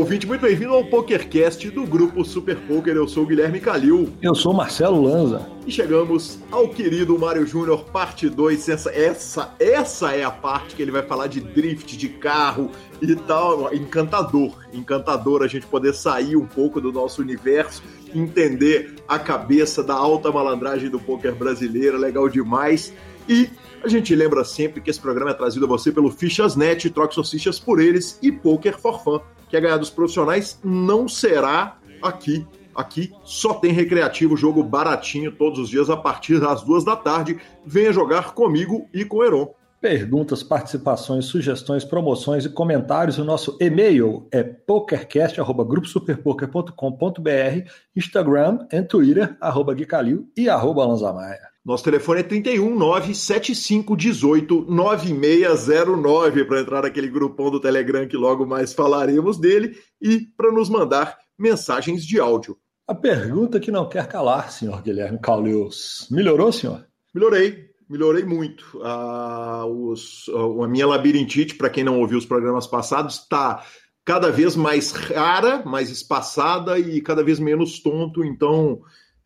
ouvinte, muito bem-vindo ao PokerCast do grupo Super Poker. Eu sou o Guilherme Calil. Eu sou o Marcelo Lanza. E chegamos ao querido Mário Júnior, parte 2. Essa, essa, essa é a parte que ele vai falar de drift, de carro e tal. Encantador, encantador a gente poder sair um pouco do nosso universo, entender a cabeça da alta malandragem do poker brasileiro, legal demais. E a gente lembra sempre que esse programa é trazido a você pelo Fichas.net, troque suas fichas por eles e Poker for Fun. Quer ganhar dos profissionais? Não será aqui. Aqui só tem recreativo, jogo baratinho todos os dias a partir das duas da tarde. Venha jogar comigo e com o Heron. Perguntas, participações, sugestões, promoções e comentários. O nosso e-mail é pokercast.gruposuperpoker.com.br, Instagram e Twitter, arroba Guicalil e arroba Lanzamaia. Nosso telefone é 31 97518 9609 para entrar naquele grupão do Telegram que logo mais falaremos dele e para nos mandar mensagens de áudio. A pergunta que não quer calar, senhor Guilherme Caulius. Melhorou, senhor? Melhorei, melhorei muito. Ah, os, a minha labirintite, para quem não ouviu os programas passados, está cada vez mais rara, mais espaçada e cada vez menos tonto, então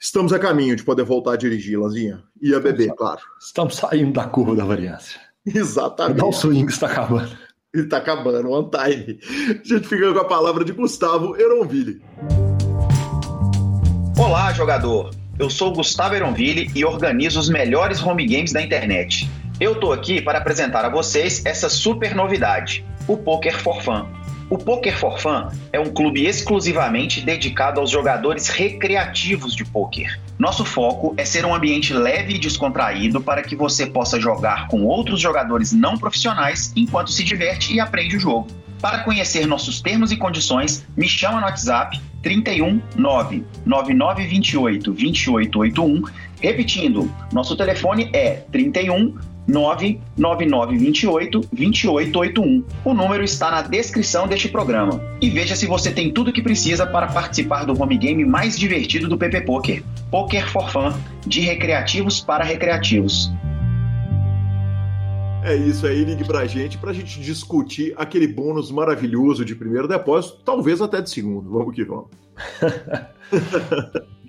Estamos a caminho de poder voltar a dirigir, Lanzinha. E a beber, claro. Estamos saindo da curva da variância. Exatamente. O swing está acabando. Ele está acabando, on time. A gente fica com a palavra de Gustavo Eronville. Olá, jogador. Eu sou Gustavo Eronville e organizo os melhores home games da internet. Eu tô aqui para apresentar a vocês essa super novidade, o Poker for Fun o Poker for Fun é um clube exclusivamente dedicado aos jogadores recreativos de poker. Nosso foco é ser um ambiente leve e descontraído para que você possa jogar com outros jogadores não profissionais enquanto se diverte e aprende o jogo. Para conhecer nossos termos e condições, me chama no WhatsApp 31 9 9928 2881. Repetindo, nosso telefone é 31 99928 2881. O número está na descrição deste programa. E veja se você tem tudo o que precisa para participar do home game mais divertido do PP Poker. Poker for Fun, de recreativos para recreativos. É isso aí, ligue pra gente, pra gente discutir aquele bônus maravilhoso de primeiro depósito, talvez até de segundo. Vamos que vamos.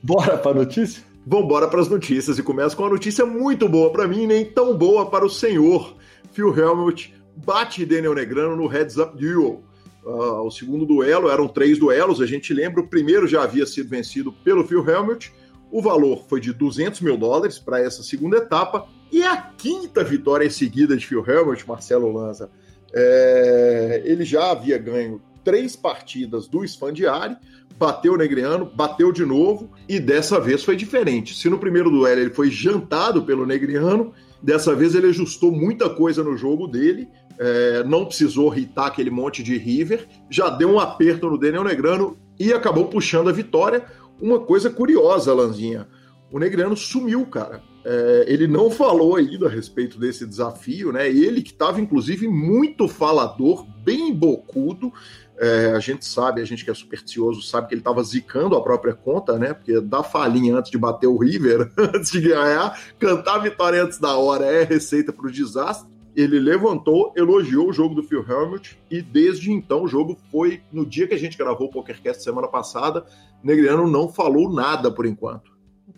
Bora pra notícia? Vamos embora para as notícias e começa com uma notícia muito boa para mim, nem tão boa para o senhor. Phil Helmut bate Daniel Negrano no Heads Up Duel. Uh, o segundo duelo eram três duelos, a gente lembra. O primeiro já havia sido vencido pelo Phil Helmut. O valor foi de 200 mil dólares para essa segunda etapa. E a quinta vitória seguida de Phil Helmut, Marcelo Lanza. É... Ele já havia ganho três partidas do Sfandiari bateu o Negriano, bateu de novo e dessa vez foi diferente. Se no primeiro duelo ele foi jantado pelo Negriano, dessa vez ele ajustou muita coisa no jogo dele, é, não precisou irritar aquele monte de river, já deu um aperto no Daniel Negrano e acabou puxando a vitória. Uma coisa curiosa, Lanzinha, o Negriano sumiu, cara. É, ele não falou ainda a respeito desse desafio, né? Ele que estava, inclusive, muito falador, bem bocudo, é, a gente sabe, a gente que é supersticioso, sabe que ele estava zicando a própria conta, né? Porque dar falinha antes de bater o River, antes de ganhar, cantar vitória antes da hora é receita para o desastre. Ele levantou, elogiou o jogo do Phil Helmut e desde então o jogo foi no dia que a gente gravou o PokerCast semana passada, Negriano não falou nada por enquanto.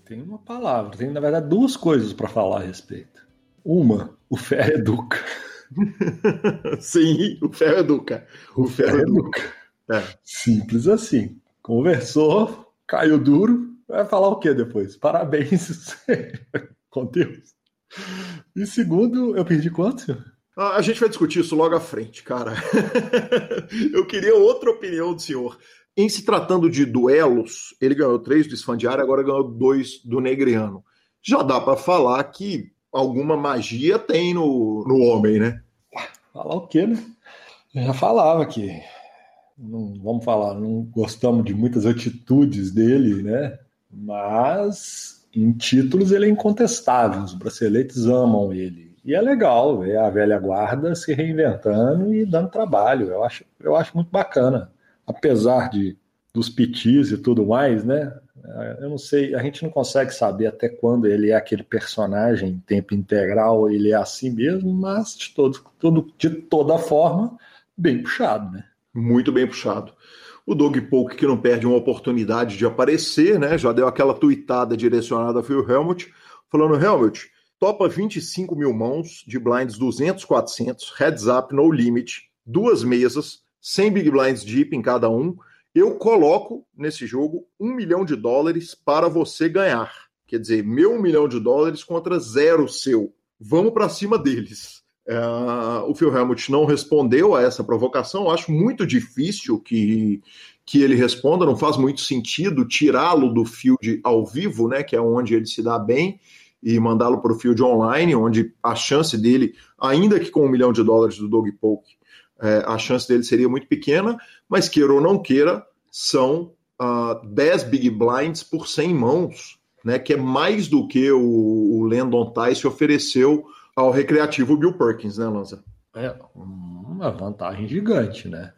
Tem uma palavra, tem na verdade duas coisas para falar a respeito. Uma, o Fé educa. Sim, o ferro educa. O, o ferro, educa. É. Simples assim. Conversou, caiu duro, vai falar o que depois? Parabéns, com Deus. E segundo, eu perdi quanto, senhor? A gente vai discutir isso logo à frente, cara. eu queria outra opinião do senhor. Em se tratando de duelos, ele ganhou três do Esfandiário, agora ganhou dois do Negriano. Já dá para falar que alguma magia tem no, no homem, né? Falar o quê, né? Eu já falava que não vamos falar, não gostamos de muitas atitudes dele, né? Mas em títulos ele é incontestável, os braceletes amam ele. E é legal ver a velha guarda se reinventando e dando trabalho. Eu acho, eu acho muito bacana. Apesar de dos pitis e tudo mais, né? É, eu não sei, a gente não consegue saber até quando ele é aquele personagem em tempo integral, ele é assim mesmo, mas de, todo, todo, de toda forma, bem puxado, né? Muito bem puxado. O Doug Polk que não perde uma oportunidade de aparecer, né? Já deu aquela tuitada direcionada a Phil Helmut, falando: Helmut, topa 25 mil mãos de blinds 200, 400, heads up, no limit, duas mesas, 100 big blinds deep em cada um. Eu coloco nesse jogo um milhão de dólares para você ganhar. Quer dizer, meu um milhão de dólares contra zero seu. Vamos para cima deles. Uh, o Phil Helmut não respondeu a essa provocação. Acho muito difícil que, que ele responda. Não faz muito sentido tirá-lo do field ao vivo, né, que é onde ele se dá bem, e mandá-lo para o field online, onde a chance dele, ainda que com um milhão de dólares do Doug Polk, é, a chance dele seria muito pequena, mas queira ou não queira, são uh, 10 big blinds por 100 mãos, né, que é mais do que o, o Landon Tice ofereceu ao recreativo Bill Perkins, né, Lanza? É uma vantagem gigante, né?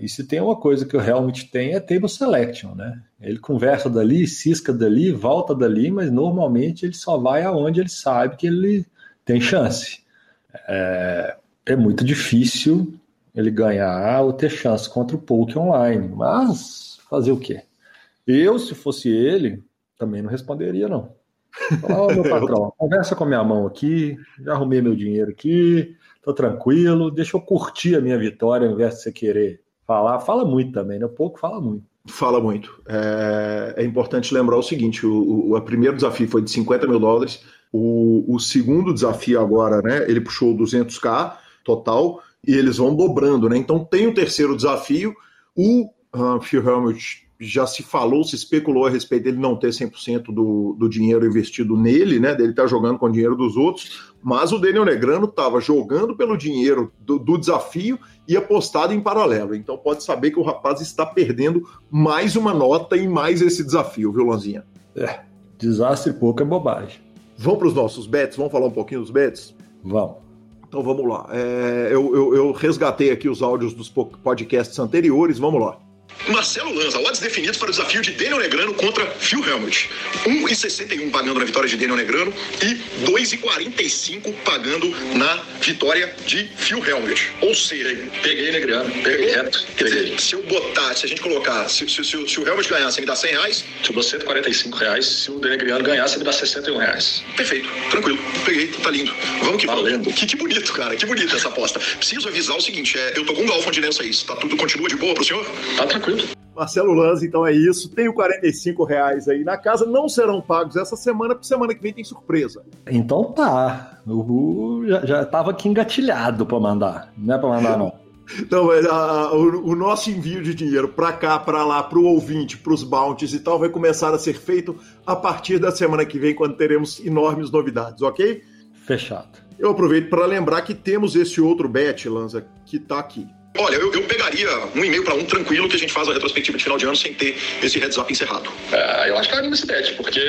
E se tem uma coisa que o Helmut tem é table selection, né? Ele conversa dali, cisca dali, volta dali, mas normalmente ele só vai aonde ele sabe que ele tem chance. É, é muito difícil ele ganhar ou ter chance contra o Poke online, mas fazer o quê? Eu, se fosse ele, também não responderia, não. Ó, oh, meu patrão, conversa com a minha mão aqui, já arrumei meu dinheiro aqui, tô tranquilo, deixa eu curtir a minha vitória ao invés de você querer falar. Fala muito também, né? O pouco fala muito. Fala muito. É, é importante lembrar o seguinte: o, o, o, primeiro desafio foi de 50 mil dólares, o, o segundo desafio agora, né? Ele puxou 200k total e eles vão dobrando, né? Então tem o terceiro desafio. O uh, Phil Helmut já se falou, se especulou a respeito dele não ter 100% do, do dinheiro investido nele, né? Dele estar tá jogando com o dinheiro dos outros, mas o Daniel Negrano estava jogando pelo dinheiro do, do, desafio e apostado em paralelo. Então pode saber que o rapaz está perdendo mais uma nota e mais esse desafio, viu, Lanzinha? É, desastre pouco é bobagem. Vamos para os nossos bets? Vamos falar um pouquinho dos bets? Vamos. Então vamos lá. É, eu, eu, eu resgatei aqui os áudios dos podcasts anteriores, vamos lá. Marcelo Lanza, odds definidos para o desafio de Daniel Negrano contra Phil Helmut. 1,61 pagando na vitória de Daniel Negrano e 2,45 pagando na vitória de Phil Helmut. Ou seja, peguei Negrano, peguei reto. Quer dizer, se eu botar, se a gente colocar, se, se, se, se o Helmut ganhar, você me dá 100 reais? Se eu dou 145 reais, se o Daniel Negrano ganhar, você me dá 61 reais. Perfeito, tranquilo, peguei, tá lindo. Vamos que Valendo. Que, que bonito, cara, que bonita essa aposta. Preciso avisar o seguinte, é, eu tô com um galfão de lenço aí, tá tudo continua de boa pro senhor? Tá tranquilo. Marcelo Lanza, então é isso. Tenho 45 reais aí na casa. Não serão pagos essa semana, porque semana que vem tem surpresa. Então tá. O já, já tava aqui engatilhado para mandar. Não é para mandar, não. Então, a, o, o, nosso envio de dinheiro para cá, para lá, para o ouvinte, para os bounties e tal, vai começar a ser feito a partir da semana que vem, quando teremos enormes novidades, ok? Fechado. Eu aproveito para lembrar que temos esse outro bet, Lanza, que está aqui. Olha, eu, eu pegaria um e-mail para um tranquilo que a gente faz a retrospectiva de final de ano sem ter esse heads up encerrado. É, eu acho que é nesse bet, porque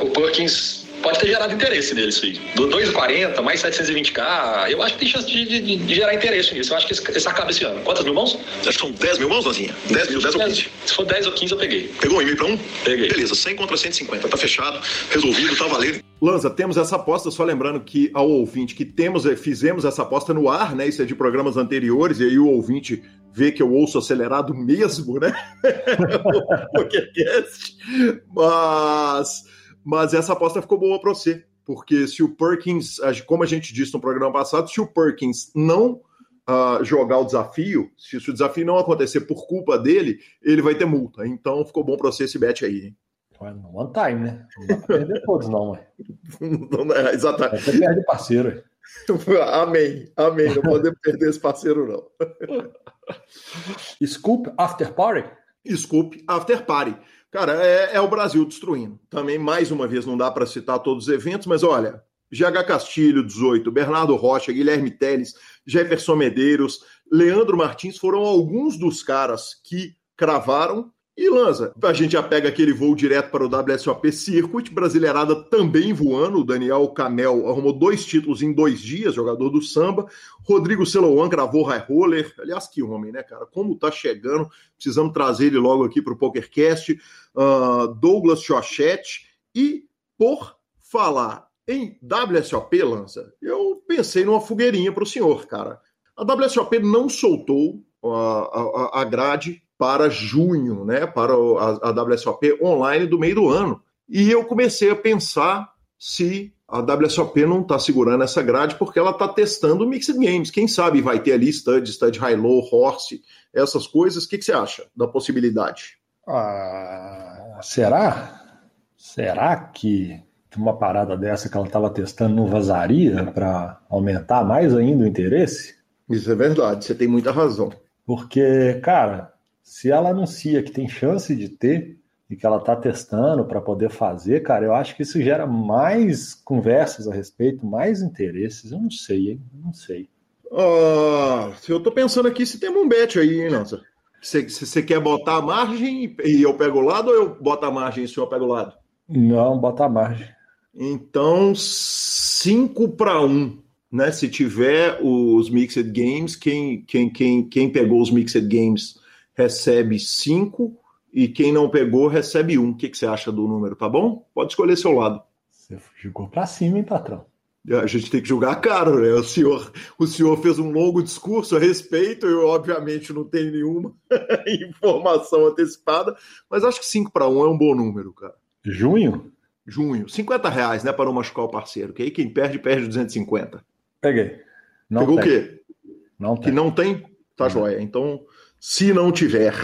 o Perkins pode ter gerado interesse nele isso aí. Do 2,40 mais 720k, eu acho que tem chance de, de, de gerar interesse nisso. Eu acho que esse, esse acaba esse ano. Quantas mil mãos? Acho que são 10 mil mãos, Lanzinha. 10 mil, 10 ou 15. Se for 10 ou 15, eu peguei. Pegou um e-mail para um? Peguei. Beleza, 100 contra 150. Tá fechado, resolvido, tá valendo. Lanza, temos essa aposta, só lembrando que ao ouvinte que temos, eh, fizemos essa aposta no ar, né? Isso é de programas anteriores, e aí o ouvinte vê que eu ouço acelerado mesmo, né? o podcast. Mas, mas essa aposta ficou boa para você, porque se o Perkins, como a gente disse no programa passado, se o Perkins não uh, jogar o desafio, se o desafio não acontecer por culpa dele, ele vai ter multa. Então ficou bom para você esse bet aí. Hein? One time, né? Não dá pra perder todos, não, ué. não é, exatamente. Você perde parceiro. amém, amém. Não podemos perder esse parceiro, não. Scoop After Party? Scoop After Party. Cara, é, é, o Brasil destruindo. Também, mais uma vez, não dá para citar todos os eventos, mas olha, GH Castilho, 18, Bernardo Rocha, Guilherme Teles, Jefferson Medeiros, Leandro Martins foram alguns dos caras que cravaram e Lanza, a gente já pega aquele voo direto para o WSOP Circuit, Brasileirada também voando, o Daniel Camel arrumou dois títulos em dois dias, jogador do samba, Rodrigo Celoan gravou high roller, aliás, que homem, né, cara, como tá chegando, precisamos trazer ele logo aqui para o PokerCast, uh, Douglas Chochette, e por falar em WSOP, Lanza, eu pensei numa fogueirinha para o senhor, cara. A WSOP não soltou a, a, a grade para junho, né? Para a, WSOP online do meio do ano. E eu comecei a pensar se a WSOP não está segurando essa grade porque ela está testando Mixed Games. Quem sabe vai ter ali Stud, Stud High-Low, Horse, essas coisas. O que, que, você acha da possibilidade? Ah, será? Será que uma parada dessa que ela estava testando não vazaria para aumentar mais ainda o interesse? Isso é verdade, você tem muita razão. Porque, cara, se ela anuncia que tem chance de ter e que ela está testando para poder fazer, cara, eu acho que isso gera mais conversas a respeito, mais interesses. Eu não sei, hein? Não sei. Uh, eu estou pensando aqui se tem um bet aí, hein, nossa. Se você quer botar a margem e eu pego o lado ou eu boto a margem e o senhor pega o lado? Não, bota a margem. Então, 5 para 1. Né? Se tiver os Mixed Games, quem, quem, quem, quem pegou os Mixed Games recebe 5 e quem não pegou recebe 1. Um. O que, que você acha do número? Tá bom? Pode escolher seu lado. Você jogou para cima, hein, patrão? A gente tem que julgar caro, né? O senhor, o senhor fez um longo discurso a respeito, eu obviamente não tenho nenhuma informação antecipada, mas acho que 5 para 1 é um bom número, cara. Junho? Junho. 50 reais, né, para não machucar o parceiro, que aí quem perde, perde 250. Peguei. Não Pegou tem. o quê? Não tem. Que não tem? Tá não. joia. Então, se não tiver,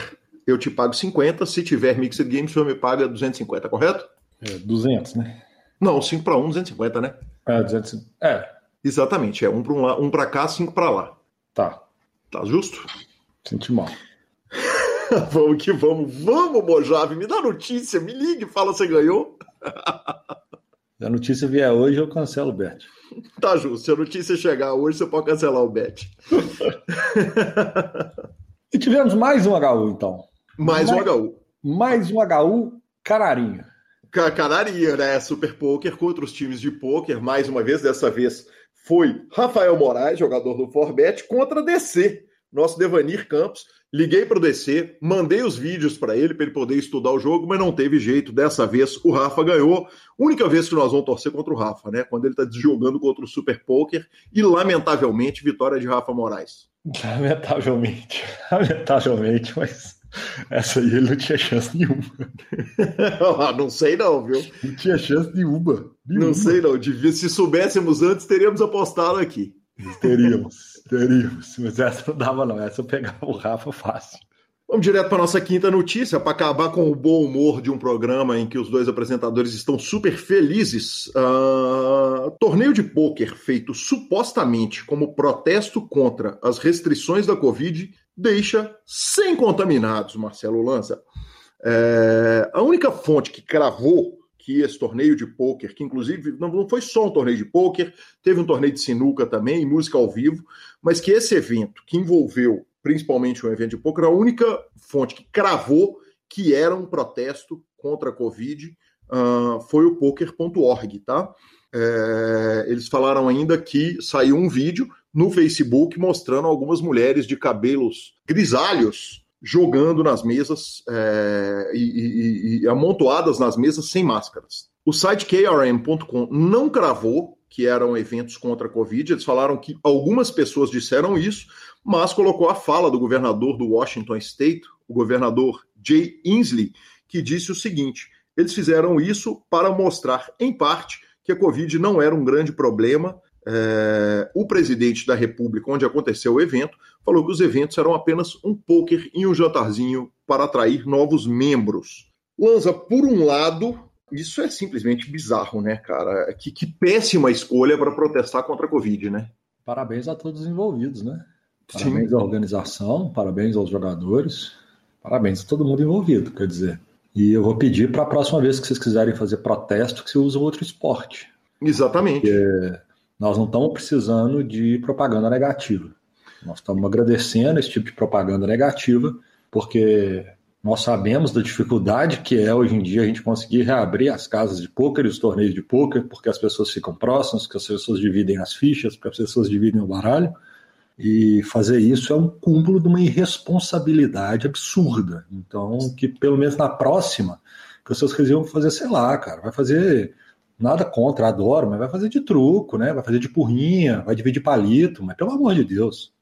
eu te pago 50. Se tiver Mixed Games, o senhor me paga 250, correto? É, 200, né? Não, 5 para 1, 250, né? É, 200. É. Exatamente, é um para um, um para cá, 5 para lá. Tá. Tá justo? Senti mal. vamos que vamos. Vamos, Mojave, me dá notícia, me ligue, fala se ganhou. Se a notícia vier hoje, eu cancelo o bet. Tá justo. Se a notícia chegar hoje, você pode cancelar o bet. e tivemos mais um HU, então. Mais, mais um HU. Mais um HU canarinho. Canarinho, né? Super Poker contra os times de poker. Mais uma vez, dessa vez foi Rafael Moraes, jogador do Forbet, contra DC, nosso Devanir Campos. Liguei para o DC, mandei os vídeos para ele, para ele poder estudar o jogo, mas não teve jeito. Dessa vez o Rafa ganhou. Única vez que nós vamos torcer contra o Rafa, né? Quando ele está jogando contra o Super Poker. E, lamentavelmente, vitória de Rafa Moraes. Lamentavelmente, lamentavelmente, mas essa aí ele não tinha chance nenhuma. Ah, não sei não, viu? Não tinha chance nenhuma. nenhuma. Não sei não. Se soubéssemos antes, teríamos apostado aqui. Teríamos, teríamos. Mas essa não dava, não. Essa eu pegava o Rafa fácil. Vamos direto para nossa quinta notícia, para acabar com o bom humor de um programa em que os dois apresentadores estão super felizes. Uh, torneio de pôquer feito supostamente como protesto contra as restrições da Covid deixa sem contaminados, Marcelo Lanza. É, a única fonte que cravou que esse torneio de pôquer, que inclusive não foi só um torneio de pôquer, teve um torneio de sinuca também, música ao vivo, mas que esse evento, que envolveu principalmente um evento de pôquer, a única fonte que cravou que era um protesto contra a Covid uh, foi o poker.org, tá? É, eles falaram ainda que saiu um vídeo no Facebook mostrando algumas mulheres de cabelos grisalhos jogando nas mesas é, e, e, e, amontoadas nas mesas sem máscaras. O site KRM.com não cravou que eram eventos contra a Covid, eles falaram que algumas pessoas disseram isso, mas colocou a fala do governador do Washington State, o governador Jay Inslee, que disse o seguinte: eles fizeram isso para mostrar, em parte, que a Covid não era um grande problema é, o presidente da República, onde aconteceu o evento, falou que os eventos eram apenas um poker e um jantarzinho para atrair novos membros. Lanza, por um lado, isso é simplesmente bizarro, né, cara? Que, que péssima escolha para protestar contra a Covid, né? Parabéns a todos os envolvidos, né? Parabéns Sim. à organização, parabéns aos jogadores, parabéns a todo mundo envolvido, quer dizer. E eu vou pedir para a próxima vez que vocês quiserem fazer protesto que você use outro esporte. Exatamente. Porque nós não estamos precisando de propaganda negativa. Nós estamos agradecendo esse tipo de propaganda negativa, porque nós sabemos da dificuldade que é hoje em dia a gente conseguir reabrir as casas de pôquer e os torneios de pôquer, porque as pessoas ficam próximas, porque as pessoas dividem as fichas, porque as pessoas dividem o baralho. E fazer isso é um cúmulo de uma irresponsabilidade absurda. Então, que pelo menos na próxima, que vocês resolvam fazer, sei lá, cara, vai fazer Nada contra, adoro, mas vai fazer de truco, né? Vai fazer de porrinha, vai dividir palito, mas pelo amor de Deus.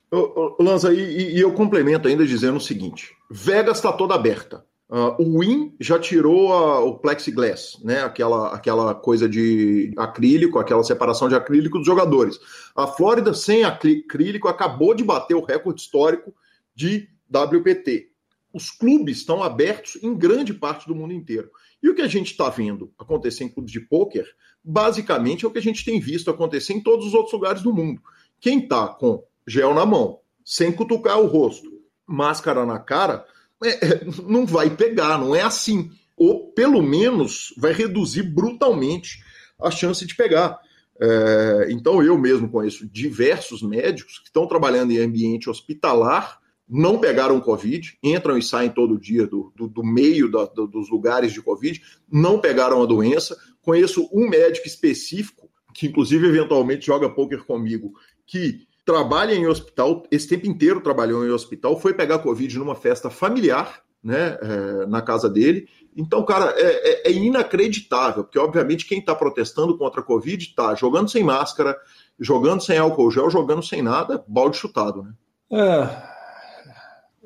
Lanza, e, e, eu complemento ainda dizendo o seguinte: Vegas está toda aberta. Uh, o Win já tirou a, o plexiglass, né? Aquela, aquela coisa de acrílico, aquela separação de acrílico dos jogadores. A Flórida sem acrílico acabou de bater o recorde histórico de WPT. Os clubes estão abertos em grande parte do mundo inteiro. E o que a gente está vendo acontecer em clubes de pôquer, basicamente é o que a gente tem visto acontecer em todos os outros lugares do mundo. Quem está com gel na mão, sem cutucar o rosto, máscara na cara, é, é, não vai pegar, não é assim. Ou pelo menos vai reduzir brutalmente a chance de pegar. É, então eu mesmo conheço diversos médicos que estão trabalhando em ambiente hospitalar, não pegaram Covid, entram e saem todo dia do, do, do meio da, do, dos lugares de Covid, não pegaram a doença. Conheço um médico específico, que inclusive eventualmente joga poker comigo, que trabalha em hospital, esse tempo inteiro trabalhou em hospital, foi pegar Covid numa festa familiar, né, é, na casa dele. Então, cara, é, é, é inacreditável, porque obviamente quem está protestando contra a Covid está jogando sem máscara, jogando sem álcool gel, jogando sem nada, balde chutado, né? É,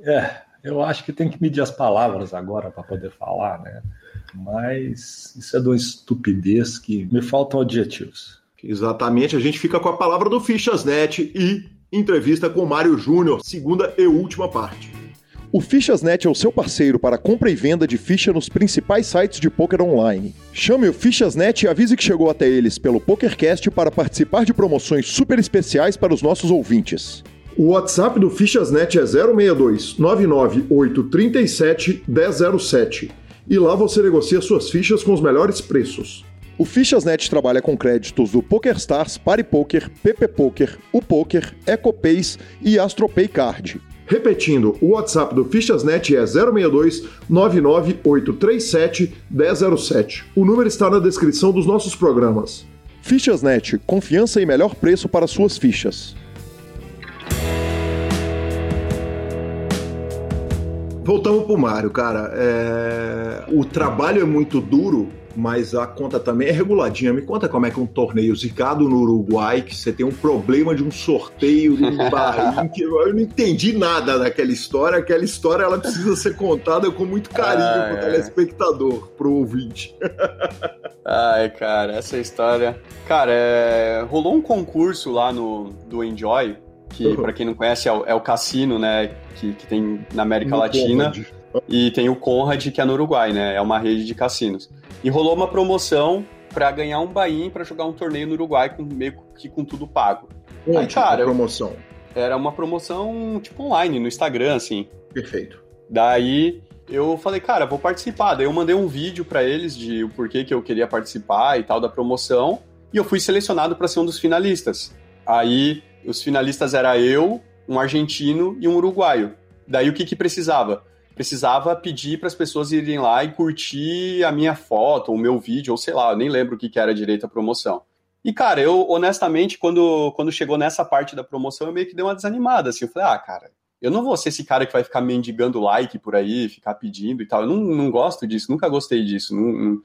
é eu acho que tem que medir as palavras agora para poder falar, né? Mas isso é de uma estupidez que me faltam adjetivos. Exatamente, a gente fica com a palavra do Fichasnet e entrevista com Mário Júnior, segunda e última parte. O Fichasnet é o seu parceiro para compra e venda de ficha nos principais sites de poker online. Chame o Fichasnet e avise que chegou até eles pelo PokerCast para participar de promoções super especiais para os nossos ouvintes. O WhatsApp do Fichasnet é 062 99837 1007 e lá você negocia suas fichas com os melhores preços. O Fichasnet trabalha com créditos do PokerStars, PariPoker, PP Poker, o Poker, EcoPays e AstroPay Card. Repetindo, o WhatsApp do Fichasnet é 062 99837 1007. O número está na descrição dos nossos programas. Fichasnet, confiança e melhor preço para suas fichas. Voltamos pro Mário, cara. É... O trabalho é muito duro, mas a conta também é reguladinha. Me conta como é que é um torneio zicado no Uruguai, que você tem um problema de um sorteio no Bahia, que eu não entendi nada daquela história. Aquela história ela precisa ser contada com muito carinho ah, pro é. telespectador, pro ouvinte. Ai, cara, essa história. Cara, é... rolou um concurso lá no do Enjoy, que uhum. para quem não conhece é o, é o cassino, né, que, que tem na América no Latina. Conrad. E tem o Conrad, que é no Uruguai, né? É uma rede de cassinos. E rolou uma promoção para ganhar um buy para jogar um torneio no Uruguai com meio que com tudo pago. Onde Aí, cara, promoção? Era uma promoção tipo online, no Instagram, assim. Perfeito. Daí eu falei, cara, vou participar. Daí eu mandei um vídeo para eles de o porquê que eu queria participar e tal da promoção. E eu fui selecionado para ser um dos finalistas. Aí os finalistas era eu, um argentino e um uruguaio. Daí o que que precisava? precisava pedir para as pessoas irem lá e curtir a minha foto, o meu vídeo, ou sei lá, eu nem lembro o que, que era direito a promoção. E, cara, eu, honestamente, quando, quando chegou nessa parte da promoção, eu meio que dei uma desanimada, assim, eu falei, ah, cara, eu não vou ser esse cara que vai ficar mendigando like por aí, ficar pedindo e tal, eu não, não gosto disso, nunca gostei disso, não,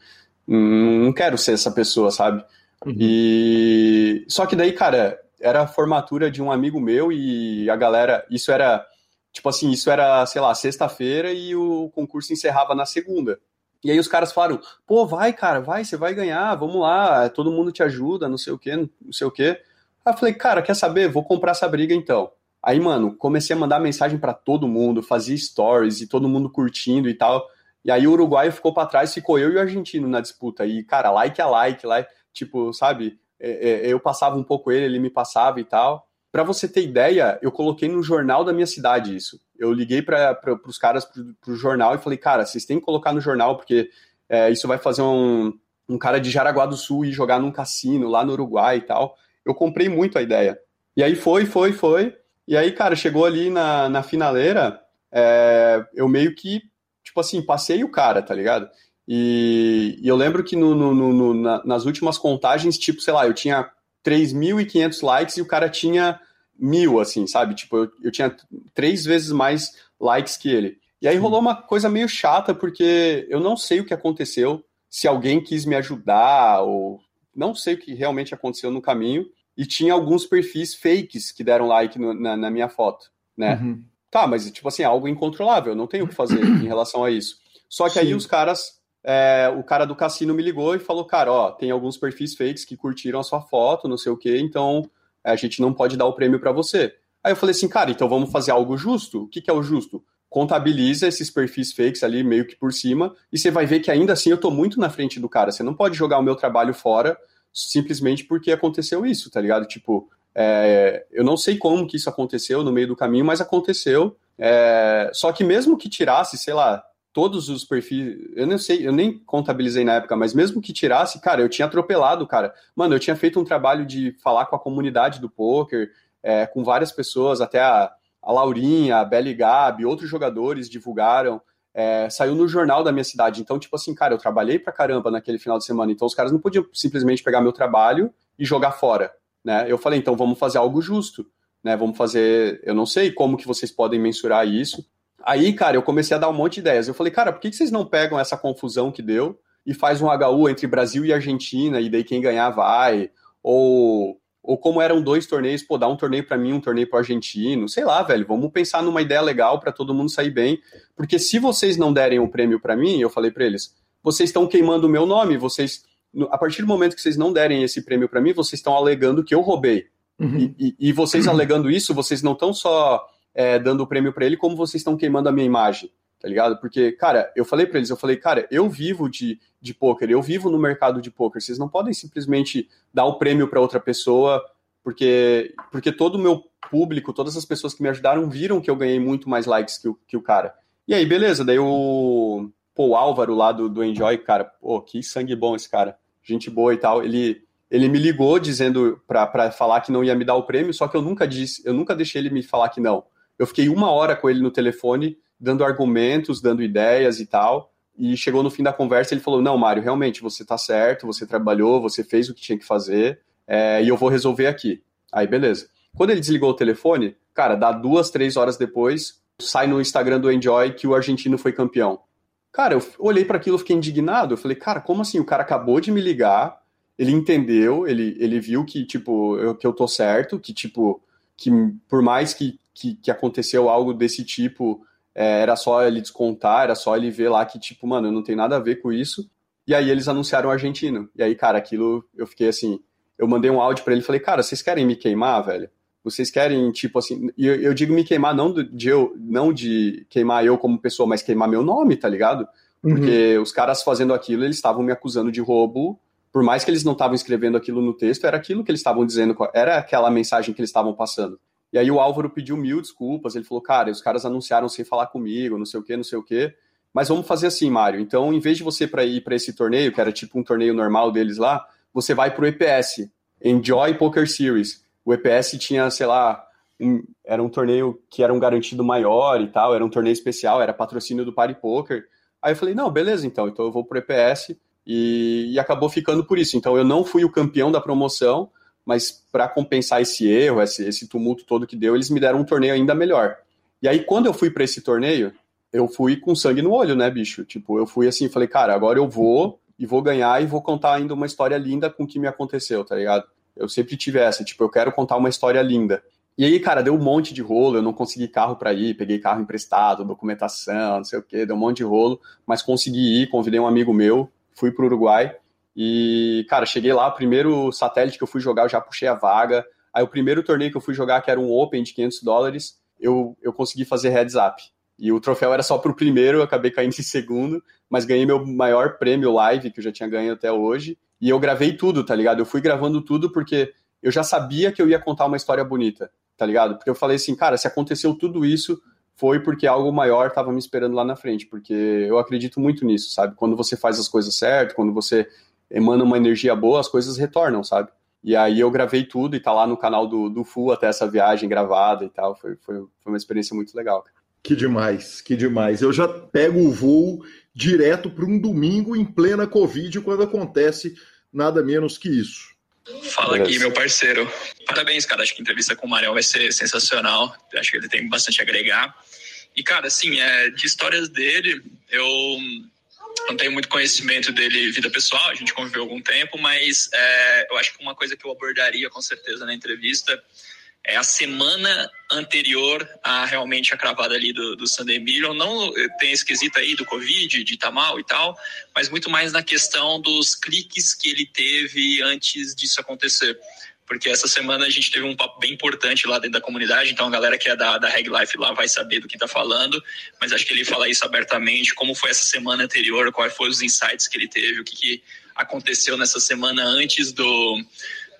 não, não quero ser essa pessoa, sabe? Uhum. E... Só que daí, cara, era a formatura de um amigo meu e a galera, isso era Tipo assim, isso era, sei lá, sexta-feira e o concurso encerrava na segunda. E aí os caras falaram, pô, vai, cara, vai, você vai ganhar, vamos lá, todo mundo te ajuda, não sei o quê, não sei o quê. Aí eu falei, cara, quer saber? Vou comprar essa briga então. Aí, mano, comecei a mandar mensagem para todo mundo, fazia stories e todo mundo curtindo e tal. E aí o uruguaio ficou para trás, ficou eu e o argentino na disputa. E, cara, like a like, like, tipo, sabe? É, é, eu passava um pouco ele, ele me passava e tal. Para você ter ideia, eu coloquei no jornal da minha cidade isso. Eu liguei para os caras para o jornal e falei, cara, vocês têm que colocar no jornal, porque é, isso vai fazer um, um cara de Jaraguá do Sul ir jogar num cassino lá no Uruguai e tal. Eu comprei muito a ideia. E aí foi, foi, foi. E aí, cara, chegou ali na, na finaleira, é, eu meio que, tipo assim, passei o cara, tá ligado? E, e eu lembro que no, no, no, na, nas últimas contagens, tipo, sei lá, eu tinha 3.500 likes e o cara tinha mil, assim, sabe? Tipo, eu, eu tinha três vezes mais likes que ele. E aí rolou uma coisa meio chata, porque eu não sei o que aconteceu, se alguém quis me ajudar, ou não sei o que realmente aconteceu no caminho. e tinha alguns perfis fakes que deram like no, na, na, minha foto, né? Uhum. Tá, mas tipo assim, algo incontrolável, não tenho o que fazer em relação a isso. Só que Sim. aí os caras, é, o cara do cassino me ligou e falou, cara, ó, tem alguns perfis fakes que curtiram a sua foto, não sei o quê, então é, a gente não pode dar o prêmio para você. Aí eu falei assim, cara, então vamos fazer algo justo? O que, que é o justo? Contabiliza esses perfis fakes ali meio que por cima e você vai ver que ainda assim eu tô muito na frente do cara. Você não pode jogar o meu trabalho fora simplesmente porque aconteceu isso, tá ligado? Tipo, é, eu não sei como que isso aconteceu no meio do caminho, mas aconteceu. É, só que mesmo que tirasse, sei lá, todos os perfis, eu não sei, eu nem contabilizei na época, mas mesmo que tirasse, cara, eu tinha atropelado, cara. Mano, eu tinha feito um trabalho de falar com a comunidade do poker, é, com várias pessoas, até a, a Laurinha, a Belly Gabi, outros jogadores divulgaram. É, saiu no jornal da minha cidade. Então, tipo assim, cara, eu trabalhei pra caramba naquele final de semana. Então, os caras não podiam simplesmente pegar meu trabalho e jogar fora, né? Eu falei, então vamos fazer algo justo, né? Vamos fazer, eu não sei como que vocês podem mensurar isso. Aí, cara, eu comecei a dar um monte de ideias. Eu falei, cara, por que vocês não pegam essa confusão que deu e faz um HU entre Brasil e Argentina e daí quem ganhar vai? Ou ou como eram dois torneios, pô, dá um torneio para mim, um torneio para o argentino, sei lá, velho, vamos pensar numa ideia legal para todo mundo sair bem, porque se vocês não derem o um prêmio para mim, eu falei para eles, vocês estão queimando o meu nome, vocês, a partir do momento que vocês não derem esse prêmio para mim, vocês estão alegando que eu roubei. Uhum. E, e, e, vocês alegando isso, vocês não estão só é, dando o prêmio para ele, como vocês estão queimando a minha imagem tá ligado? Porque, cara, eu falei para eles, eu falei, cara, eu vivo de, de poker, eu vivo no mercado de poker. Vocês não podem simplesmente dar o prêmio para outra pessoa, porque porque todo o meu público, todas as pessoas que me ajudaram viram que eu ganhei muito mais likes que o, que o cara. E aí, beleza, daí o, pô, o Álvaro lá do, do Enjoy, cara, pô, que sangue bom esse cara, gente boa e tal, ele ele me ligou dizendo para falar que não ia me dar o prêmio, só que eu nunca disse, eu nunca deixei ele me falar que não. Eu fiquei uma hora com ele no telefone dando argumentos, dando ideias e tal. E chegou no fim da conversa, ele falou: Não, Mário, realmente você tá certo, você trabalhou, você fez o que tinha que fazer, é, e eu vou resolver aqui. Aí, beleza. Quando ele desligou o telefone, cara, dá duas, três horas depois, sai no Instagram do Enjoy que o argentino foi campeão. Cara, eu olhei para aquilo, fiquei indignado. Eu falei, cara, como assim? O cara acabou de me ligar, ele entendeu, ele, ele viu que, tipo, eu, que eu tô certo, que, tipo, que por mais que, que, que aconteceu algo desse tipo, é, era só ele descontar, era só ele ver lá que, tipo, mano, não tem nada a ver com isso. E aí eles anunciaram o argentino. E aí, cara, aquilo eu fiquei assim. Eu mandei um áudio para ele e falei, cara, vocês querem me queimar, velho? Vocês querem, tipo assim. E eu, eu, digo me queimar não de eu, não de queimar eu como pessoa, mas queimar meu nome, tá ligado? Porque uhum. os caras fazendo aquilo, eles estavam me acusando de roubo. Por mais que eles não estavam escrevendo aquilo no texto, era aquilo que eles estavam dizendo, era aquela mensagem que eles estavam passando. E aí o Álvaro pediu mil desculpas, ele falou, cara, os caras anunciaram sem falar comigo, não sei o quê, não sei o quê. Mas vamos fazer assim, Mário. Então, em vez de você para ir para esse torneio, que era tipo um torneio normal deles lá, você vai para o EPS, Enjoy Poker Series. O EPS tinha, sei lá, um, era um torneio que era um garantido maior e tal, era um torneio especial, era patrocínio do Party Poker. Aí eu falei, não, beleza, então, então eu vou pro EPS e, e acabou ficando por isso. Então eu não fui o campeão da promoção, mas para compensar esse erro, esse, esse tumulto todo que deu, eles me deram um torneio ainda melhor. E aí, quando eu fui para esse torneio, eu fui com sangue no olho, né, bicho? Tipo, eu fui assim, falei, cara, agora eu vou e vou ganhar e vou contar ainda uma história linda com o que me aconteceu, tá ligado? Eu sempre tive essa, tipo, eu quero contar uma história linda. E aí, cara, deu um monte de rolo, eu não consegui carro para ir, peguei carro emprestado, documentação, não sei o quê, deu um monte de rolo, mas consegui ir, convidei um amigo meu, fui pro Uruguai e, cara, cheguei lá, o primeiro satélite que eu fui jogar, eu já puxei a vaga. Aí o primeiro torneio que eu fui jogar, que era um Open de 500 dólares, eu, eu consegui fazer heads up. E o troféu era só pro primeiro, eu acabei caindo em segundo, mas ganhei meu maior prêmio live, que eu já tinha ganho até hoje. E eu gravei tudo, tá ligado? Eu fui gravando tudo porque eu já sabia que eu ia contar uma história bonita, tá ligado? Porque eu falei assim, cara, se aconteceu tudo isso, foi porque algo maior estava me esperando lá na frente, porque eu acredito muito nisso, sabe? Quando você faz as coisas certo, quando você emana uma energia boa, as coisas retornam, sabe? E aí eu gravei tudo e tá lá no canal do, do Fu até essa viagem gravada e tal. Foi, foi, foi uma experiência muito legal. Que demais, que demais. Eu já pego o voo direto para um domingo em plena Covid quando acontece nada menos que isso. Fala aqui, meu parceiro. Parabéns, cara. Acho que a entrevista com o Mariel vai ser sensacional. Acho que ele tem bastante a agregar. E, cara, assim, é, de histórias dele, eu não tenho muito conhecimento dele vida pessoal, a gente conviveu algum tempo, mas é, eu acho que uma coisa que eu abordaria com certeza na entrevista é a semana anterior a realmente a cravada ali do, do Sunday Million. Não tem esquisito aí do Covid, de Itamal e tal, mas muito mais na questão dos cliques que ele teve antes disso acontecer porque essa semana a gente teve um papo bem importante lá dentro da comunidade, então a galera que é da, da Reg Life lá vai saber do que está falando, mas acho que ele fala isso abertamente, como foi essa semana anterior, quais foram os insights que ele teve, o que, que aconteceu nessa semana antes do,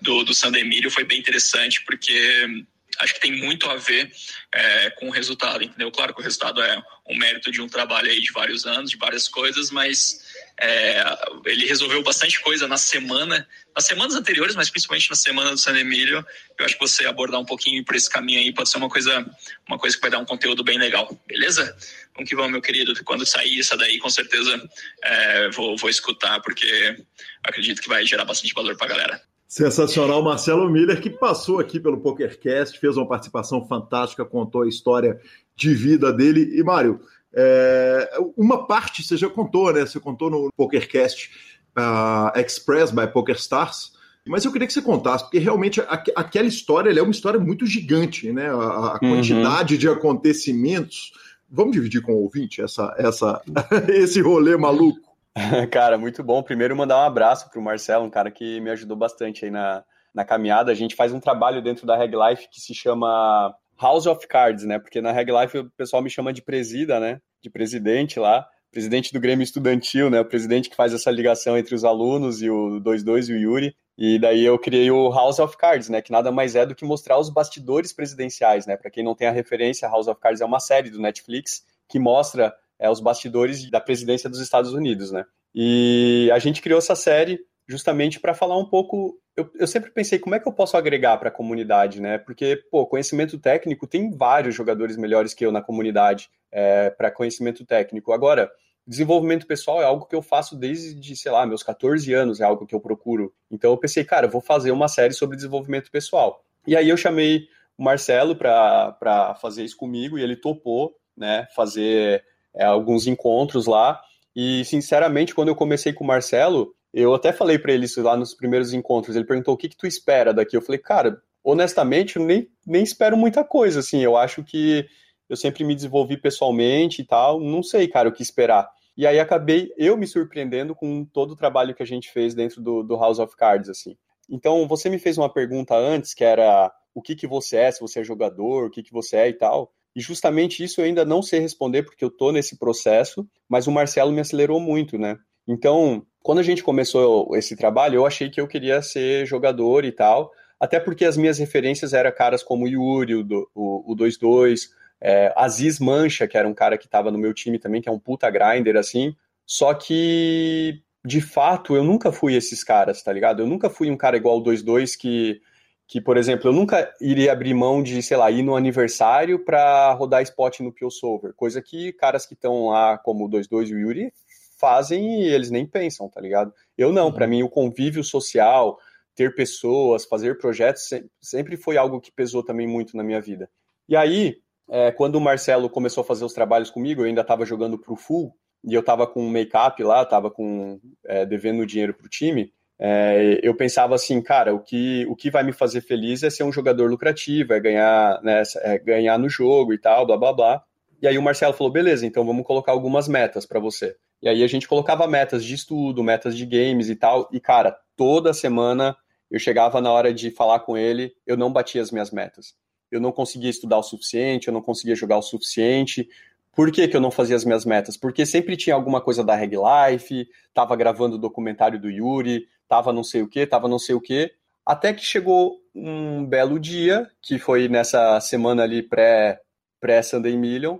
do, do San Emílio, foi bem interessante, porque acho que tem muito a ver é, com o resultado, entendeu? Claro que o resultado é um mérito de um trabalho aí de vários anos, de várias coisas, mas é, ele resolveu bastante coisa na semana, nas semanas anteriores, mas principalmente na semana do San Emílio. Eu acho que você abordar um pouquinho por esse caminho aí pode ser uma coisa, uma coisa que vai dar um conteúdo bem legal, beleza? Vamos que vamos, meu querido. Quando sair isso daí, com certeza é, vou, vou escutar, porque acredito que vai gerar bastante valor para a galera. Sensacional, Marcelo Miller, que passou aqui pelo PokerCast, fez uma participação fantástica, contou a história de vida dele. E, Mário, é, uma parte você já contou, né? Você contou no PokerCast uh, Express by PokerStars, mas eu queria que você contasse, porque realmente a, aquela história é uma história muito gigante, né? A, a uhum. quantidade uhum. de acontecimentos. Vamos dividir com o ouvinte essa, essa, esse rolê maluco? cara, muito bom. Primeiro, mandar um abraço para o Marcelo, um cara que me ajudou bastante aí na, na caminhada. A gente faz um trabalho dentro da Reg Life que se chama House of Cards, né? Porque na Reg Life o pessoal me chama de presida, né? De presidente lá. Presidente do Grêmio Estudantil, né? O presidente que faz essa ligação entre os alunos e o 22 e o Yuri. E daí eu criei o House of Cards, né? Que nada mais é do que mostrar os bastidores presidenciais, né? Para quem não tem a referência, House of Cards é uma série do Netflix que mostra é, os bastidores da presidência dos Estados Unidos, né? E a gente criou essa série justamente para falar um pouco. Eu, eu, sempre pensei como é que eu posso agregar para a comunidade, né? Porque, pô, conhecimento técnico tem vários jogadores melhores que eu na comunidade é, para conhecimento técnico. Agora, desenvolvimento pessoal é algo que eu faço desde, sei lá, meus 14 anos, é algo que eu procuro. Então eu pensei, cara, eu vou fazer uma série sobre desenvolvimento pessoal. E aí eu chamei o Marcelo para fazer isso comigo e ele topou, né, fazer é, alguns encontros lá. E, sinceramente, quando eu comecei com o Marcelo, eu até falei para ele isso lá nos primeiros encontros. Ele perguntou o que, que tu espera daqui. Eu falei, cara, honestamente, eu nem, nem espero muita coisa, assim. Eu acho que eu sempre me desenvolvi pessoalmente e tal. Não sei, cara, o que esperar. E aí acabei eu me surpreendendo com todo o trabalho que a gente fez dentro do, do House of Cards, assim. Então, você me fez uma pergunta antes, que era o que, que você é, se você é jogador, o que, que você é e tal. E justamente isso eu ainda não sei responder, porque eu tô nesse processo, mas o Marcelo me acelerou muito, né? Então, quando a gente começou esse trabalho, eu achei que eu queria ser jogador e tal, até porque as minhas referências eram caras como o Yuri, o 2-2, é, Aziz Mancha, que era um cara que estava no meu time também, que é um puta grinder, assim. Só que, de fato, eu nunca fui esses caras, tá ligado? Eu nunca fui um cara igual o 2-2 que, que, por exemplo, eu nunca iria abrir mão de, sei lá, ir no aniversário para rodar spot no Solver, coisa que caras que estão lá, como o 2-2 e o Yuri, fazem e eles nem pensam, tá ligado? Eu não, uhum. para mim o convívio social, ter pessoas, fazer projetos sempre foi algo que pesou também muito na minha vida. E aí, é, quando o Marcelo começou a fazer os trabalhos comigo, eu ainda estava jogando pro full e eu estava com make-up lá, estava com é, devendo dinheiro pro time. É, eu pensava assim, cara, o que, o que vai me fazer feliz é ser um jogador lucrativo, é ganhar, né, é ganhar no jogo e tal, blá blá blá. E aí o Marcelo falou, beleza, então vamos colocar algumas metas para você. E aí a gente colocava metas de estudo, metas de games e tal. E, cara, toda semana eu chegava na hora de falar com ele, eu não batia as minhas metas. Eu não conseguia estudar o suficiente, eu não conseguia jogar o suficiente. Por que, que eu não fazia as minhas metas? Porque sempre tinha alguma coisa da Reg Life, tava gravando o documentário do Yuri, tava não sei o que, tava não sei o que. Até que chegou um belo dia, que foi nessa semana ali pré, pré-Sunday Million,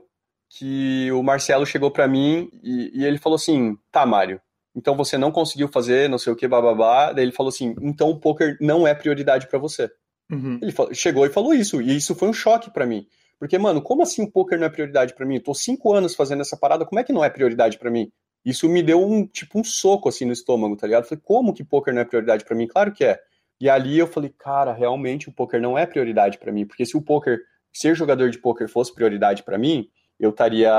que o Marcelo chegou para mim e, e, ele falou assim: tá, Mário, então você não conseguiu fazer não sei o que, bababá. Daí ele falou assim: então o poker não é prioridade para você. Uhum. Ele falou, chegou e falou isso, e isso foi um choque para mim. Porque, mano, como assim o poker não é prioridade para mim? Eu tô cinco anos fazendo essa parada, como é que não é prioridade para mim? Isso me deu um tipo um soco assim no estômago, tá ligado? Eu falei, como que poker não é prioridade para mim? Claro que é. E ali eu falei, cara, realmente o poker não é prioridade para mim, porque se o poker, ser jogador de poker fosse prioridade para mim, eu estaria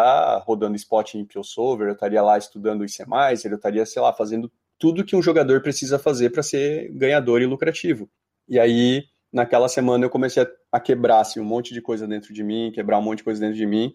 rodando spot em PioSolver, eu estaria lá estudando o IC+, eu estaria, sei lá, fazendo tudo que um jogador precisa fazer para ser ganhador e lucrativo. E aí, naquela semana, eu comecei a, a quebrar assim, um monte de coisa dentro de mim, quebrar um monte de coisa dentro de mim,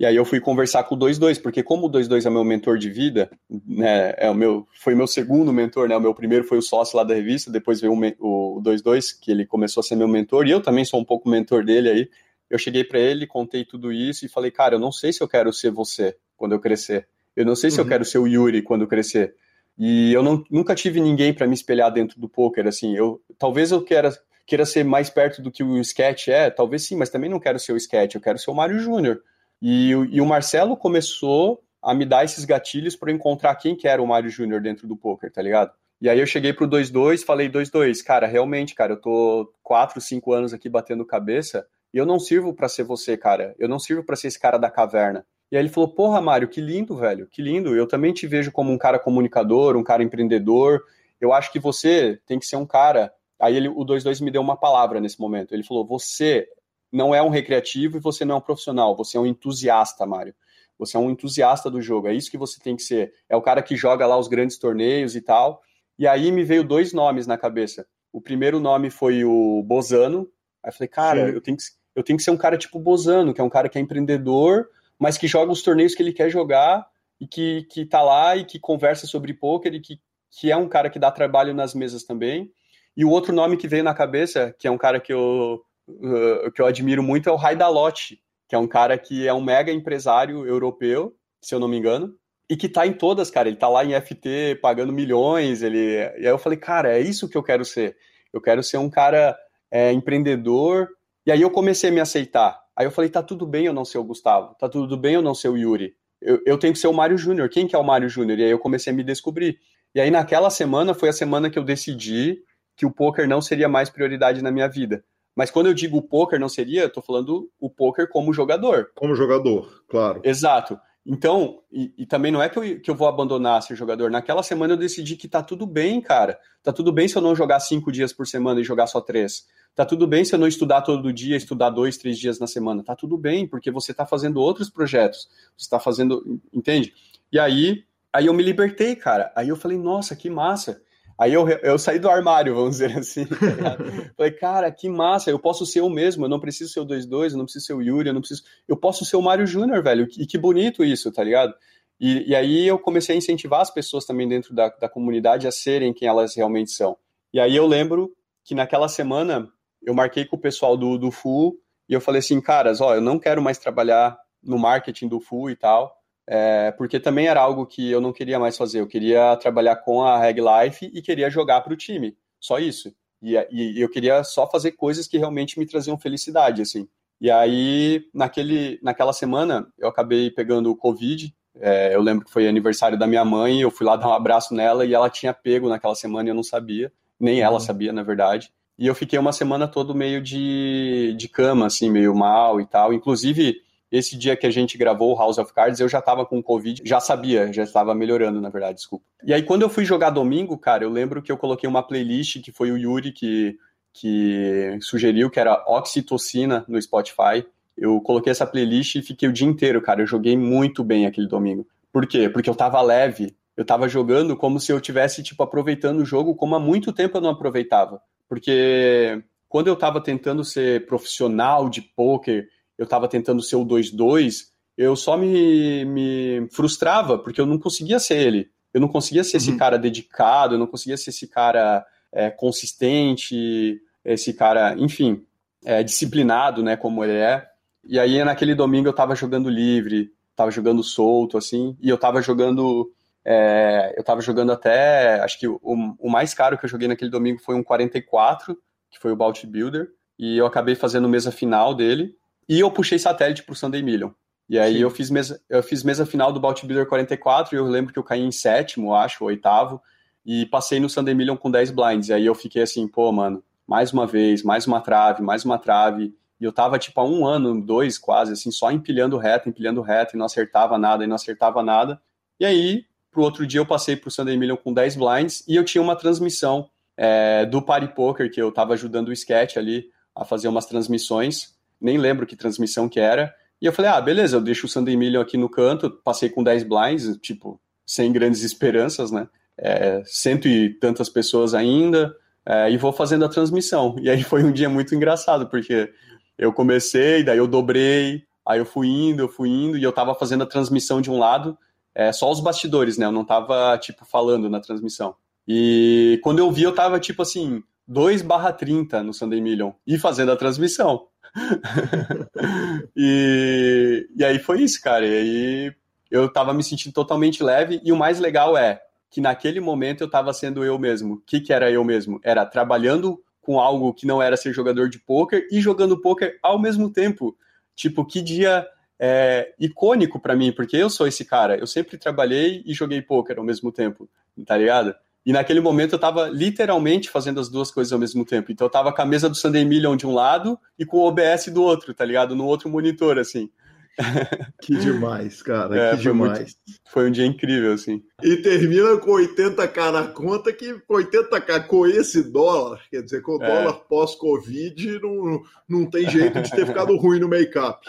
e aí eu fui conversar com o 22, porque como o 22 é meu mentor de vida, né, é o meu, foi meu segundo mentor, né, o meu primeiro foi o sócio lá da revista, depois veio o, o 22, que ele começou a ser meu mentor, e eu também sou um pouco mentor dele aí. Eu cheguei para ele, contei tudo isso e falei, cara, eu não sei se eu quero ser você quando eu crescer. Eu não sei se uhum. eu quero ser o Yuri quando eu crescer. E eu não, nunca tive ninguém para me espelhar dentro do poker, assim. Eu, talvez eu queira, queira ser mais perto do que o Sketch é, talvez sim, mas também não quero ser o Sketch, eu quero ser o Mário Júnior. E, e o Marcelo começou a me dar esses gatilhos para encontrar quem que era o Mário Júnior dentro do poker, tá ligado? E aí eu cheguei pro 2-2, falei 2-2, cara, realmente, cara, eu tô 4, 5 anos aqui batendo cabeça eu não sirvo para ser você, cara. Eu não sirvo para ser esse cara da caverna. E aí ele falou: "Porra, Mário, que lindo, velho. Que lindo. Eu também te vejo como um cara comunicador, um cara empreendedor. Eu acho que você tem que ser um cara Aí ele, o 22 me deu uma palavra nesse momento. Ele falou: "Você não é um recreativo e você não é um profissional, você é um entusiasta, Mário. Você é um entusiasta do jogo, é isso que você tem que ser. É o cara que joga lá os grandes torneios e tal. E aí me veio dois nomes na cabeça. O primeiro nome foi o Bozano. Aí eu falei, cara, eu tenho, que, eu tenho que ser um cara tipo Bozano, que é um cara que é empreendedor, mas que joga os torneios que ele quer jogar e que, que tá lá e que conversa sobre poker e que, que é um cara que dá trabalho nas mesas também. E o outro nome que veio na cabeça, que é um cara que eu uh, que eu admiro muito é o Raidalotti, que é um cara que é um mega empresário europeu, se eu não me engano, e que tá em todas, cara. Ele tá lá em FT pagando milhões. Ele... E aí eu falei, cara, é isso que eu quero ser. Eu quero ser um cara é, empreendedor. E aí eu comecei a me aceitar. Aí eu falei, tá tudo bem eu não ser o Gustavo, tá tudo bem eu não ser o Yuri. Eu, eu tenho que ser o Mário Júnior. Quem que é o Mário Júnior? E aí eu comecei a me descobrir. E aí naquela semana foi a semana que eu decidi que o poker não seria mais prioridade na minha vida. Mas quando eu digo poker não seria, eu tô falando o poker como jogador. Como jogador, claro. Exato. Então, e, e, também não é que eu, que eu vou abandonar ser jogador. Naquela semana eu decidi que tá tudo bem, cara. Tá tudo bem se eu não jogar cinco dias por semana e jogar só três. Tá tudo bem se eu não estudar todo dia, estudar dois, três dias na semana. Tá tudo bem, porque você tá fazendo outros projetos. Você tá fazendo. Entende? E aí, aí eu me libertei, cara. Aí eu falei, nossa, que massa. Aí eu, eu saí do armário, vamos dizer assim. Tá Falei, cara, que massa, eu posso ser o mesmo, eu não preciso ser o 2-2, eu não preciso ser o Yuri, eu não preciso. Eu posso ser o Mário Júnior, velho. E que bonito isso, tá ligado? E, e, aí eu comecei a incentivar as pessoas também dentro da, da comunidade a serem quem elas realmente são. E aí eu lembro que naquela semana eu marquei com o pessoal do, do FU e eu falei assim, caras, ó, eu não quero mais trabalhar no marketing do FU e tal é, porque também era algo que eu não queria mais fazer. Eu queria trabalhar com a Reg Life e queria jogar para o time, só isso. E, e, eu queria só fazer coisas que realmente me traziam felicidade, assim. E aí, naquele, naquela semana, eu acabei pegando o Covid. É, eu lembro que foi aniversário da minha mãe, eu fui lá dar um abraço nela e ela tinha pego naquela semana e eu não sabia. Nem ela uhum. sabia, na verdade. E eu fiquei uma semana todo meio de, de cama, assim, meio mal e tal. Inclusive, esse dia que a gente gravou o House of Cards, eu já tava com Covid, já sabia, já estava melhorando, na verdade, desculpa. E aí, quando eu fui jogar domingo, cara, eu lembro que eu coloquei uma playlist que foi o Yuri que, que sugeriu, que era Oxitocina no Spotify. Eu coloquei essa playlist e fiquei o dia inteiro, cara. Eu joguei muito bem aquele domingo. Por quê? Porque eu tava leve. Eu tava jogando como se eu tivesse, tipo, aproveitando o jogo como há muito tempo eu não aproveitava. Porque quando eu tava tentando ser profissional de poker, eu estava tentando ser o 2-2, eu só me, me frustrava, porque eu não conseguia ser ele. Eu não conseguia ser uhum. esse cara dedicado, eu não conseguia ser esse cara é, consistente, esse cara, enfim, é, disciplinado, né, como ele é. E aí, naquele domingo, eu estava jogando livre, estava jogando solto, assim, e eu estava jogando. É, eu estava jogando até. Acho que o, o mais caro que eu joguei naquele domingo foi um 44, que foi o Bounty Builder, e eu acabei fazendo mesa final dele. E eu puxei satélite pro Sunday Million. E aí eu fiz, mesa, eu fiz mesa final do Bout Builder 44 e eu lembro que eu caí em sétimo, acho, oitavo, e passei no Sunday Million com 10 blinds. E aí eu fiquei assim, pô, mano, mais uma vez, mais uma trave, mais uma trave. E eu tava, tipo, há um ano, dois quase, assim, só empilhando reto, empilhando reto, e não acertava nada, e não acertava nada. E aí, pro outro dia, eu passei pro Sunday Million com 10 blinds, e eu tinha uma transmissão é, do Party Poker, que eu tava ajudando o Sketch ali a fazer umas transmissões nem lembro que transmissão que era, E eu falei, ah, beleza, eu deixo o Sunday Million aqui no canto, passei com 10 blinds, tipo, sem grandes esperanças, né? É, cento e tantas pessoas ainda, é, e vou fazendo a transmissão. E aí foi um dia muito engraçado, porque eu comecei, daí eu dobrei, aí eu fui indo, eu fui indo, e eu tava fazendo a transmissão de um lado, é, só os bastidores, né? Eu não tava, tipo, falando na transmissão. E quando eu vi, eu tava, tipo assim, 2 barra 30 no Sunday Million, e fazendo a transmissão. e, e aí foi isso, cara. E aí eu tava me sentindo totalmente leve, e o mais legal é que naquele momento eu tava sendo eu mesmo. O que, que era eu mesmo? Era trabalhando com algo que não era ser jogador de pôquer e jogando pôquer ao mesmo tempo. Tipo, que dia é, icônico para mim, porque eu sou esse cara. Eu sempre trabalhei e joguei pôquer ao mesmo tempo, tá ligado? E naquele momento eu tava literalmente fazendo as duas coisas ao mesmo tempo. Então eu tava com a mesa do Sunday Million de um lado e com o OBS do outro, tá ligado? No outro monitor, assim. Que demais, cara, é, que foi demais. Muito, foi um dia incrível, assim. E termina com 80k na conta, que 80k com esse dólar, quer dizer, com o é. dólar pós-Covid, não, não tem jeito de ter ficado ruim no make-up.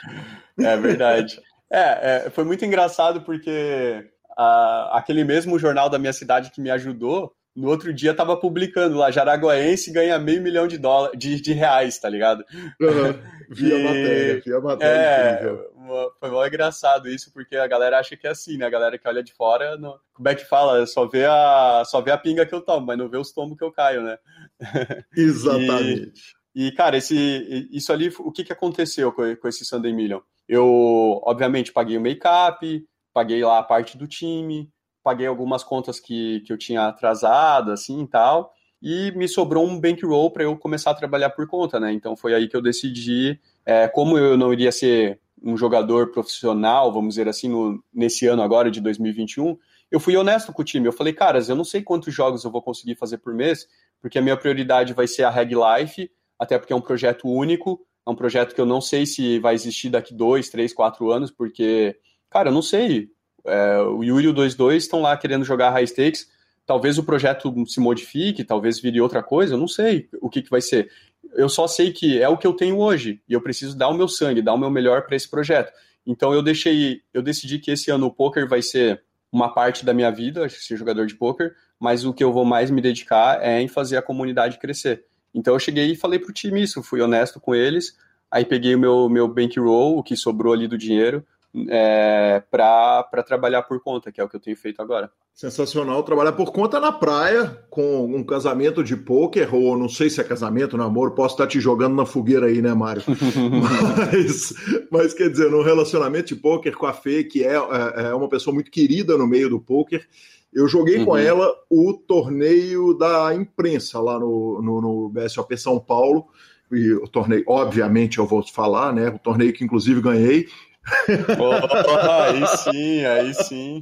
É verdade. É, é, foi muito engraçado porque uh, aquele mesmo jornal da minha cidade que me ajudou, no outro dia tava publicando lá, Jaraguaense ganha meio milhão de, dólar, de, de reais, tá ligado? Uhum. Via e... matéria, via matéria. É, foi mal engraçado isso, porque a galera acha que é assim, né? A galera que olha de fora, não... como é que fala? Só vê, a, só vê a pinga que eu tomo, mas não vê os tombos que eu caio, né? Exatamente. E, e cara, esse, isso ali, o que, que aconteceu com, com esse Sunday Million? Eu, obviamente, paguei o make-up, paguei lá a parte do time, paguei algumas contas que, que eu tinha atrasado, assim e tal, e me sobrou um bankroll para eu começar a trabalhar por conta, né? Então foi aí que eu decidi, é, como eu não iria ser um jogador profissional, vamos dizer assim, no, nesse ano agora de 2021, eu fui honesto com o time. Eu falei, caras, eu não sei quantos jogos eu vou conseguir fazer por mês, porque a minha prioridade vai ser a Reg Life, até porque é um projeto único, é um projeto que eu não sei se vai existir daqui dois, três, quatro anos, porque, cara, eu não sei. É, o Yuri e o 2-2 estão lá querendo jogar high stakes. Talvez o projeto se modifique, talvez vire outra coisa, eu não sei o que, que vai ser. Eu só sei que é o que eu tenho hoje e eu preciso dar o meu sangue, dar o meu melhor para esse projeto. Então eu deixei, eu decidi que esse ano o poker vai ser uma parte da minha vida, ser jogador de poker, mas o que eu vou mais me dedicar é em fazer a comunidade crescer. Então eu cheguei e falei pro time isso, fui honesto com eles, aí peguei o meu, meu bankroll, o que sobrou ali do dinheiro, é, para trabalhar por conta, que é o que eu tenho feito agora. Sensacional trabalhar por conta na praia, com um casamento de pôquer, ou não sei se é casamento, namoro, posso estar te jogando na fogueira aí, né, Mário? mas, mas quer dizer, num relacionamento de pôquer com a Fê, que é, é, é uma pessoa muito querida no meio do pôquer, eu joguei uhum. com ela o torneio da imprensa lá no, no, no BSOP São Paulo, e o torneio, obviamente, eu vou falar, né? O torneio que inclusive ganhei, oh, aí sim, aí sim.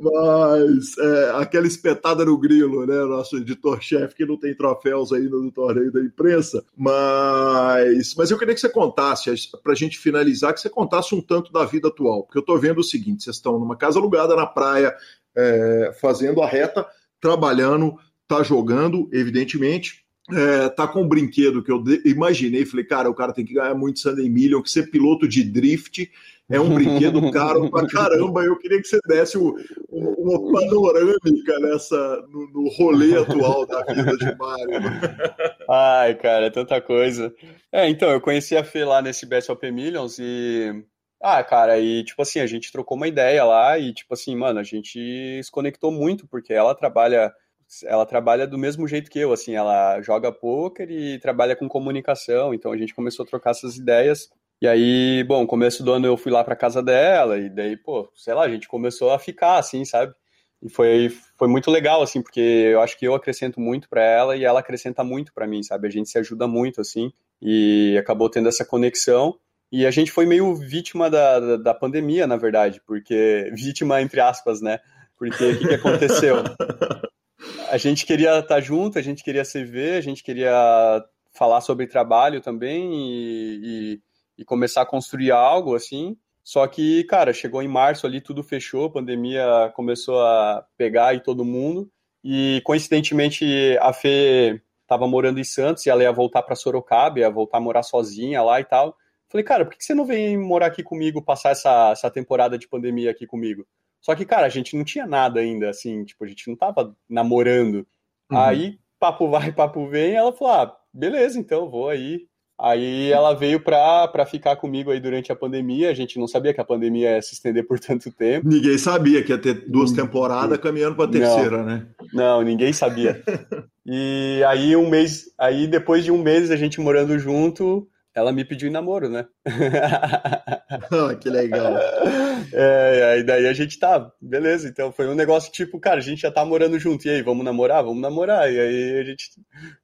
Mas é, aquela espetada no grilo, né? Nosso editor-chefe que não tem troféus aí no torneio da imprensa. Mas, mas eu queria que você contasse, para a gente finalizar, que você contasse um tanto da vida atual. Porque eu estou vendo o seguinte: vocês estão numa casa alugada na praia, é, fazendo a reta, trabalhando, tá jogando, evidentemente. É, tá com um brinquedo que eu imaginei, falei, cara, o cara tem que ganhar muito Sunday Million, que ser piloto de drift é um brinquedo caro pra caramba. Eu queria que você desse uma panorâmica nessa, no, no, rolê atual da vida de Mário. Ai, cara, é tanta coisa. É, então, eu conheci a Fê lá nesse Best of Millions e. Ah, cara, e tipo assim, a gente trocou uma ideia lá e tipo assim, mano, a gente se conectou muito, porque ela trabalha ela trabalha do mesmo jeito que eu, assim, ela joga poker e trabalha com comunicação, então a gente começou a trocar essas ideias e aí, bom, começo do ano eu fui lá pra casa dela, e daí, pô, sei lá, a gente começou a ficar, assim, sabe? E foi, foi muito legal, assim, porque eu acho que eu acrescento muito para ela e ela acrescenta muito para mim, sabe? A gente se ajuda muito, assim, e acabou tendo essa conexão. E a gente foi meio vítima da, da, da pandemia, na verdade, porque. Vítima, entre aspas, né? Porque o que, que aconteceu? a gente queria estar junto, a gente queria se ver, a gente queria falar sobre trabalho também e, e e começar a construir algo assim. Só que, cara, chegou em março ali, tudo fechou, a pandemia começou a pegar e todo mundo. E coincidentemente a Fê estava morando em Santos e ela ia voltar para Sorocaba, ia voltar a morar sozinha lá e tal. Falei, cara, por que você não vem morar aqui comigo, passar essa, essa temporada de pandemia aqui comigo? Só que, cara, a gente não tinha nada ainda, assim, tipo, a gente não tava namorando. Uhum. Aí, papo vai, papo vem, ela falou, ah, beleza, então, vou aí. Aí ela veio pra, pra ficar comigo aí durante a pandemia. A gente não sabia que a pandemia ia se estender por tanto tempo. Ninguém sabia que ia ter duas temporadas caminhando pra terceira, não, né? Não, ninguém sabia. e aí um mês, aí depois de um mês a gente morando junto, ela me pediu em namoro, né? oh, que legal. É, aí daí a gente tá, beleza. Então foi um negócio tipo, cara, a gente já tá morando junto. E aí, vamos namorar? Vamos namorar. E aí a gente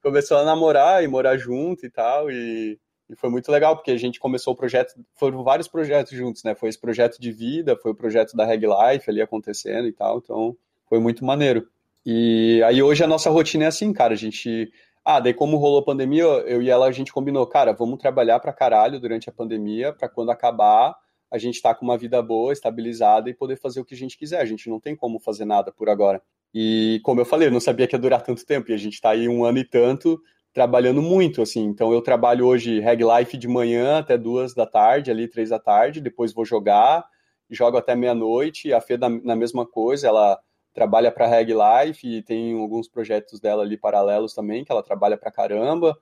começou a namorar e morar junto e tal. E, e foi muito legal, porque a gente começou o projeto, foram vários projetos juntos, né? Foi esse projeto de vida, foi o projeto da Reg Life ali acontecendo e tal. Então foi muito maneiro. E aí hoje a nossa rotina é assim, cara, a gente ah, daí como rolou a pandemia, eu e ela, a gente combinou, cara, vamos trabalhar pra caralho durante a pandemia, para quando acabar, a gente tá com uma vida boa, estabilizada e poder fazer o que a gente quiser. A gente não tem como fazer nada por agora. E como eu falei, eu não sabia que ia durar tanto tempo, e a gente tá aí um ano e tanto trabalhando muito, assim. Então eu trabalho hoje Reg Life de manhã até duas da tarde, ali três da tarde, depois vou jogar, jogo até meia-noite, a Fê na mesma coisa, ela trabalha para Reg Life e tem alguns projetos dela ali paralelos também, que ela trabalha para caramba.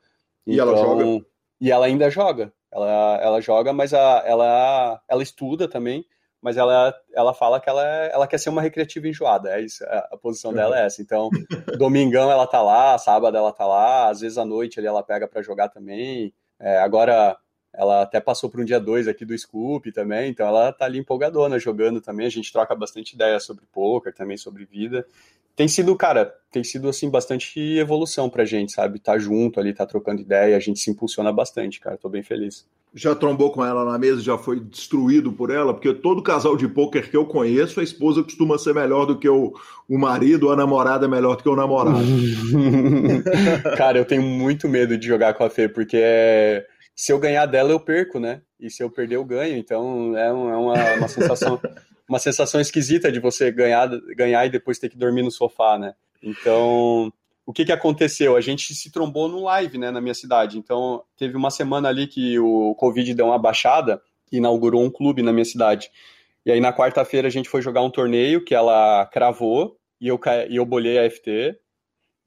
E então, ela joga? E ela ainda joga. Ela, ela joga, mas a, ela, ela estuda também, mas ela, ela fala que ela, ela quer ser uma recreativa enjoada, é isso, a, a posição dela é essa. Então, domingão ela tá lá, sábado ela tá lá, às vezes à noite ali ela pega para jogar também. É, agora, ela até passou por um dia dois aqui do Scoop também, então ela tá ali empolgadona jogando também. A gente troca bastante ideia sobre poker, também sobre vida. Tem sido, cara, tem sido assim bastante evolução pra gente, sabe? Tá junto ali, tá trocando ideia, a gente se impulsiona bastante, cara. Tô bem feliz. Já trombou com ela na mesa, já foi destruído por ela, porque todo casal de pôquer que eu conheço, a esposa costuma ser melhor do que o, o marido, a namorada é melhor do que o namorado. cara, eu tenho muito medo de jogar com a Fê, porque é se eu ganhar dela, eu perco, né? E se eu perder, eu ganho. Então é, é uma, uma, sensação, uma sensação esquisita de você ganhar, ganhar e depois ter que dormir no sofá, né? Então, o que, que aconteceu? A gente se trombou no live, né, na minha cidade. Então, teve uma semana ali que o Covid deu uma baixada e inaugurou um clube na minha cidade. E aí, na quarta-feira, a gente foi jogar um torneio que ela cravou e eu, e eu bolhei a FT.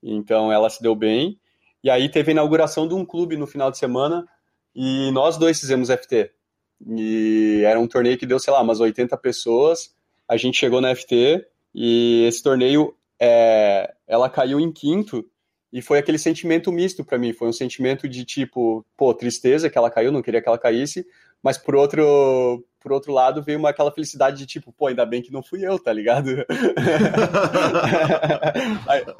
Então, ela se deu bem. E aí, teve a inauguração de um clube no final de semana e nós dois fizemos FT. E era um torneio que deu, sei lá, umas 80 pessoas. A gente chegou na FT e esse torneio, é, ela caiu em quinto. E foi aquele sentimento misto para mim. Foi um sentimento de tipo, pô, tristeza que ela caiu, não queria que ela caísse. Mas por outro, por outro lado, veio uma, aquela felicidade de tipo, pô, ainda bem que não fui eu, tá ligado?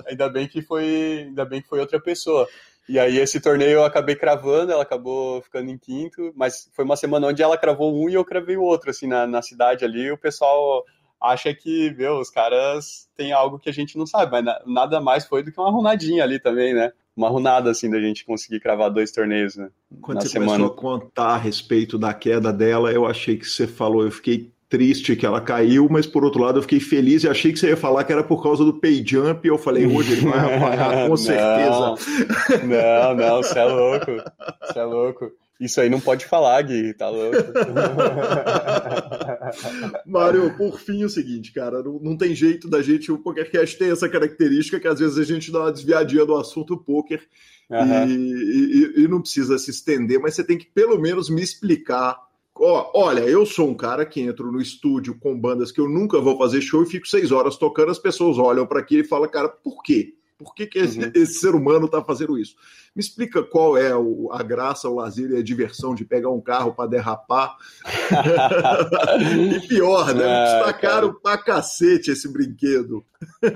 ainda bem que foi, ainda bem que foi outra pessoa. E aí esse torneio eu acabei cravando, ela acabou ficando em quinto, mas foi uma semana onde ela cravou um e eu cravei o outro, assim, na, na cidade ali, o pessoal acha que, meu, os caras têm algo que a gente não sabe, mas na, nada mais foi do que uma runadinha ali também, né? Uma runada, assim, da gente conseguir cravar dois torneios, né? Quando na você semana. começou a contar a respeito da queda dela, eu achei que você falou, eu fiquei triste que ela caiu, mas por outro lado eu fiquei feliz e achei que você ia falar que era por causa do pay jump. E eu falei, hoje ele vai apanhar, com certeza. Não, não, você é louco. Você é louco. Isso aí não pode falar, Gui, tá louco. Mário, por fim, é o seguinte, cara, não, não, tem jeito da gente. O PokerCast tem essa característica que às vezes a gente dá uma desviadinha do assunto poker uhum. e, e, e não precisa se estender, mas você tem que pelo menos me explicar Ó, olha, eu sou um cara que entro no estúdio com bandas que eu nunca vou fazer show e fico seis horas tocando, as pessoas olham para aqui e falam, cara, por quê? Por que, que esse, uhum. esse, ser humano está fazendo isso? Me explica qual é o, a graça, o lazer e a diversão de pegar um carro para derrapar. e pior, né? É, Custa caro pra cacete esse brinquedo.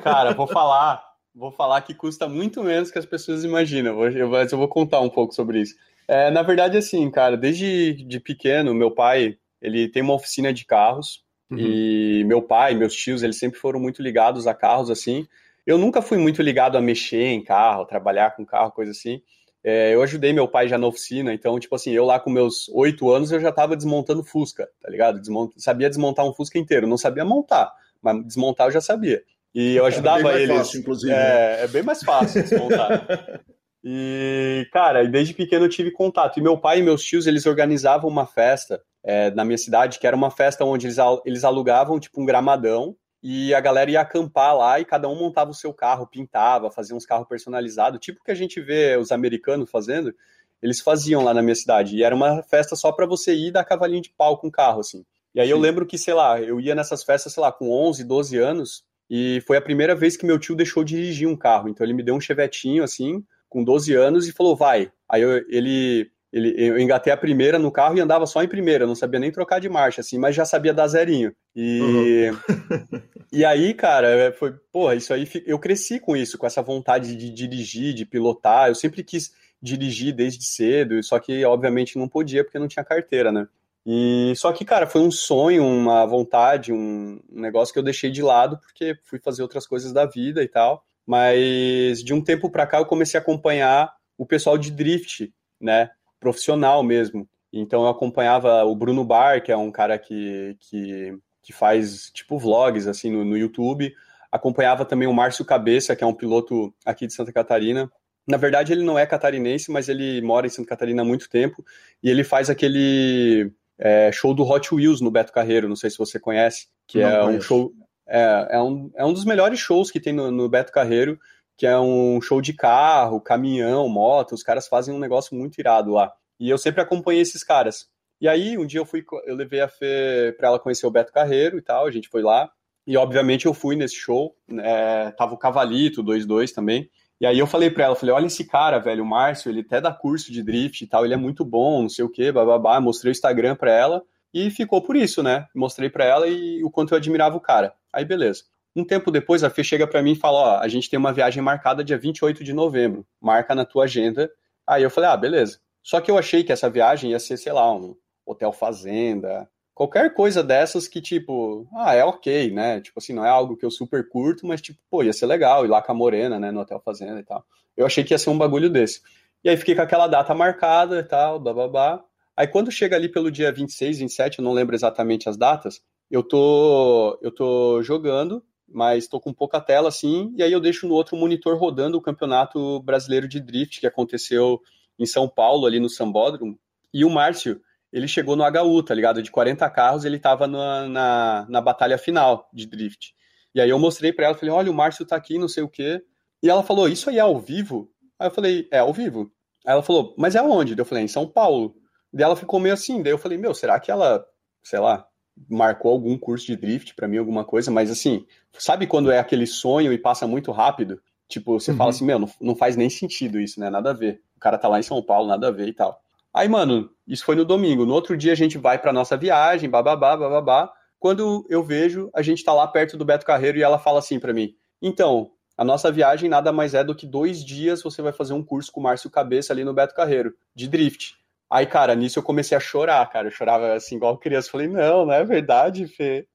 Cara, vou falar, vou falar que custa muito menos que as pessoas imaginam. Eu vou contar um pouco sobre isso. É, na verdade, assim, cara, desde de pequeno, meu pai, ele tem uma oficina de carros uhum. e meu pai, meus tios, eles sempre foram muito ligados a carros, assim. Eu nunca fui muito ligado a mexer em carro, trabalhar com carro, coisa assim. É, eu ajudei meu pai já na oficina, então, tipo assim, eu lá com meus oito anos, eu já tava desmontando Fusca, tá ligado? Desmont... Sabia desmontar um Fusca inteiro, não sabia montar, mas desmontar eu já sabia. E eu ajudava é bem mais eles. Fácil, inclusive. É, é bem mais fácil desmontar. E, cara, desde pequeno eu tive contato. E meu pai e meus tios, eles organizavam uma festa é, na minha cidade, que era uma festa onde eles, eles alugavam, tipo, um gramadão, e a galera ia acampar lá e cada um montava o seu carro, pintava, fazia uns carros personalizados, tipo que a gente vê os americanos fazendo, eles faziam lá na minha cidade. E era uma festa só para você ir dar cavalinho de pau com o carro, assim. E aí Sim. eu lembro que, sei lá, eu ia nessas festas, sei lá, com 11, 12 anos, e foi a primeira vez que meu tio deixou dirigir um carro. Então ele me deu um chevetinho, assim, com 12 anos, e falou, vai. Aí eu, ele, ele, eu engatei a primeira no carro e andava só em primeira, não sabia nem trocar de marcha, assim, mas já sabia dar zerinho. E, uhum. e aí, cara, foi, porra, isso aí, eu cresci com isso, com essa vontade de dirigir, de pilotar. Eu sempre quis dirigir desde cedo, só que obviamente não podia porque não tinha carteira, né? E só que, cara, foi um sonho, uma vontade, um, um negócio que eu deixei de lado porque fui fazer outras coisas da vida e tal. Mas de um tempo para cá eu comecei a acompanhar o pessoal de drift, né? Profissional mesmo. Então eu acompanhava o Bruno Bar, que é um cara que, que, que faz tipo vlogs assim no, no YouTube. Acompanhava também o Márcio Cabeça, que é um piloto aqui de Santa Catarina, na verdade, ele não é catarinense, mas ele mora em Santa Catarina há muito tempo e ele faz aquele é, show do Hot Wheels no Beto Carreiro, não sei se você conhece, que não é conheço. um show. É, é, um, é um dos melhores shows que tem no, no Beto Carreiro, que é um show de carro, caminhão, moto, os caras fazem um negócio muito irado lá. E eu sempre acompanhei esses caras. E aí, um dia eu fui, eu levei a Fê pra ela conhecer o Beto Carreiro e tal, a gente foi lá. E obviamente eu fui nesse show, né, tava o Cavalito, 2-2 também. E aí eu falei para ela, falei, olha esse cara, velho, o Márcio, ele até dá curso de drift e tal, ele é muito bom, não sei o quê, bababá, mostrei o Instagram para ela e ficou por isso, né? Mostrei para ela e o quanto eu admirava o cara. Aí beleza. Um tempo depois a Fê chega para mim e fala, ó, a gente tem uma viagem marcada dia 28 de novembro, marca na tua agenda. Aí eu falei, ah, beleza. Só que eu achei que essa viagem ia ser, sei lá, um hotel fazenda, qualquer coisa dessas que, tipo, ah, é ok, né? Tipo assim, não é algo que eu super curto, mas, tipo, pô, ia ser legal ir lá com a Morena, né, no Hotel Fazenda e tal. Eu achei que ia ser um bagulho desse. E aí fiquei com aquela data marcada e tal, bababá. Aí quando chega ali pelo dia 26, 27, eu não lembro exatamente as datas, eu tô, eu tô jogando, mas tô com pouca tela assim, e aí eu deixo no outro monitor rodando o Campeonato Brasileiro de Drift que aconteceu em São Paulo, ali no Sambódromo. E o Márcio, ele chegou no HU, tá ligado? De 40 carros, ele tava na, na, na batalha final de drift. E aí eu mostrei para ela, falei, olha, o Márcio tá aqui, não sei o quê. E ela falou, isso aí é ao vivo? Aí eu falei, é ao vivo. Aí ela falou, mas é onde? Eu falei, é em São Paulo. E ela ficou meio assim, daí eu falei, meu, será que ela, sei lá, marcou algum curso de drift para mim, alguma coisa? Mas assim, sabe quando é aquele sonho e passa muito rápido? Tipo, você uhum. fala assim, meu, não, não faz nem sentido isso, né? Nada a ver. O cara tá lá em São Paulo, nada a ver e tal. Aí, mano, isso foi no domingo. No outro dia a gente vai pra nossa viagem, bababá, bababá. Quando eu vejo, a gente tá lá perto do Beto Carreiro e ela fala assim para mim: Então, a nossa viagem nada mais é do que dois dias você vai fazer um curso com o Márcio Cabeça ali no Beto Carreiro, de drift. Aí, cara, nisso eu comecei a chorar, cara. Eu chorava assim, igual criança. Falei, não, não é verdade, Fê.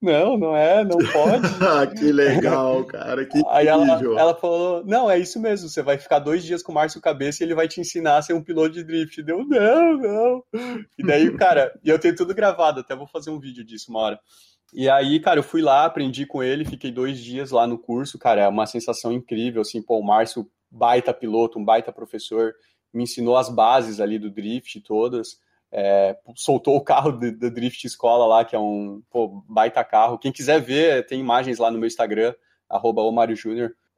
Não, não é, não pode. Ah, que legal, cara. Que Aí ela, ela, falou, não, é isso mesmo. Você vai ficar dois dias com o Márcio Cabeça e ele vai te ensinar a ser um piloto de drift. Deu, não, não. E daí, cara, e eu tenho tudo gravado, até vou fazer um vídeo disso uma hora. E aí, cara, eu fui lá, aprendi com ele, fiquei dois dias lá no curso, cara, é uma sensação incrível, assim, pô, o Márcio, baita piloto, um baita professor, me ensinou as bases ali do drift todas. É, soltou o carro do, Drift Escola lá, que é um pô, baita carro. Quem quiser ver, tem imagens lá no meu Instagram, arroba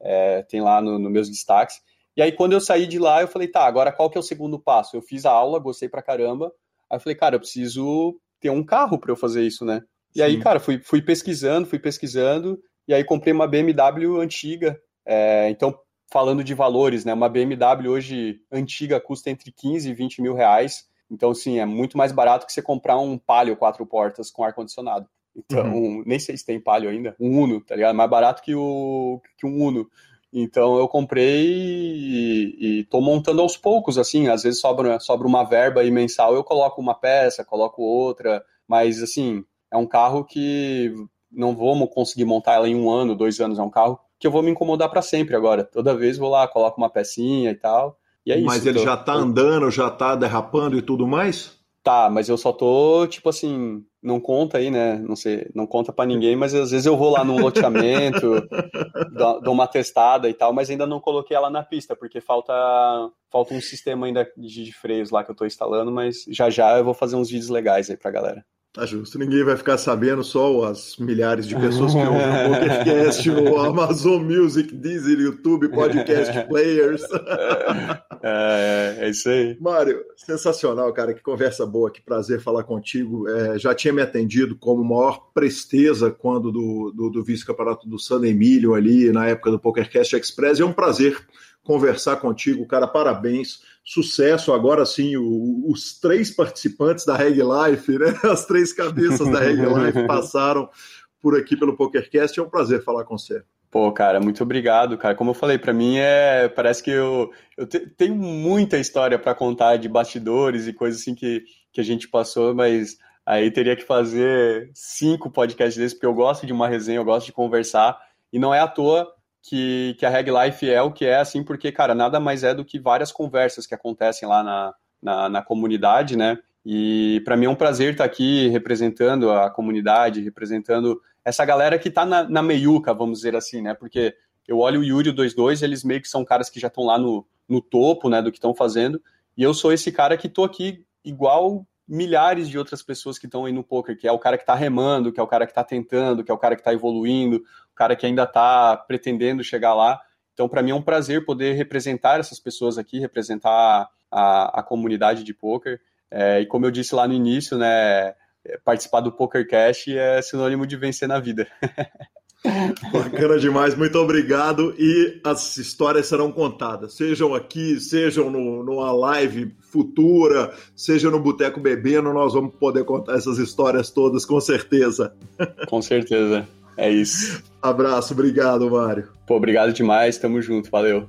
é, tem lá nos no meus destaques. E aí, quando eu saí de lá, eu falei, tá, agora qual que é o segundo passo? Eu fiz a aula, gostei pra caramba. Aí eu falei, cara, eu preciso ter um carro para eu fazer isso, né? E Sim. aí, cara, fui, fui pesquisando, fui pesquisando, e aí comprei uma BMW antiga. É, então, falando de valores, né? Uma BMW hoje antiga custa entre 15 e 20 mil reais. Então, sim, é muito mais barato que você comprar um Palio quatro portas com ar-condicionado. Então, uhum. nem sei se tem Palio ainda, um Uno, tá ligado? Mais barato que, o, que um Uno. Então, eu comprei e, e tô montando aos poucos, assim, às vezes sobra, sobra uma verba aí mensal, eu coloco uma peça, coloco outra, mas, assim, é um carro que não vamos conseguir montar ela em um ano, dois anos, é um carro que eu vou me incomodar para sempre agora. Toda vez vou lá, coloco uma pecinha e tal. E é mas isso. ele tô... já tá andando, já tá derrapando e tudo mais? Tá, mas eu só tô, tipo assim, não conta aí, né? Não sei, não conta para ninguém, mas às vezes eu vou lá num loteamento, dou uma testada e tal, mas ainda não coloquei ela na pista, porque falta, falta um sistema ainda de, de freios lá que eu tô instalando, mas já já eu vou fazer uns vídeos legais aí pra galera. Tá justo. Ninguém vai ficar sabendo, só as milhares de pessoas que ouvem o podcast, o Amazon Music, Deezer, YouTube, Podcast Players. É, é, isso aí. Mário, sensacional, cara. Que conversa boa, que prazer falar contigo. É, já tinha me atendido como maior presteza quando do, do, do vice-campeonato do San Emílio ali, na época do PokerCast Express. É um prazer conversar contigo, cara. Parabéns sucesso agora sim o, os três participantes da Reg Life, né? As três cabeças da Reg Life passaram por aqui pelo PokerCast. É um prazer falar com você. Pô, cara, muito obrigado, cara. Como eu falei, para mim é parece que eu, eu te, tenho muita história para contar de bastidores e coisas assim que, que a gente passou, mas aí teria que fazer cinco podcasts desses porque eu gosto de uma resenha, eu gosto de conversar e não é à toa que, que a Reg Life é o que é, assim, porque, cara, nada mais é do que várias conversas que acontecem lá na, na, na comunidade, né? E para mim é um prazer estar aqui representando a comunidade, representando essa galera que está na, na meiuca, vamos dizer assim, né? Porque eu olho o Yuri e o 22, eles meio que são caras que já estão lá no, no topo, né, do que estão fazendo, e eu sou esse cara que tô aqui igual milhares de outras pessoas que estão aí no poker, que é o cara que está remando, que é o cara que está tentando, que é o cara que está evoluindo, o cara que ainda está pretendendo chegar lá. Então, para mim é um prazer poder representar essas pessoas aqui, representar a, a comunidade de poker. É, e como eu disse lá no início, né, participar do PokerCast é sinônimo de vencer na vida. Bacana demais, muito obrigado. E as histórias serão contadas, sejam aqui, sejam no, numa live futura, seja no Boteco Bebendo, nós vamos poder contar essas histórias todas, com certeza. Com certeza, é isso. Abraço, obrigado, Mário. Pô, obrigado demais, tamo junto, valeu.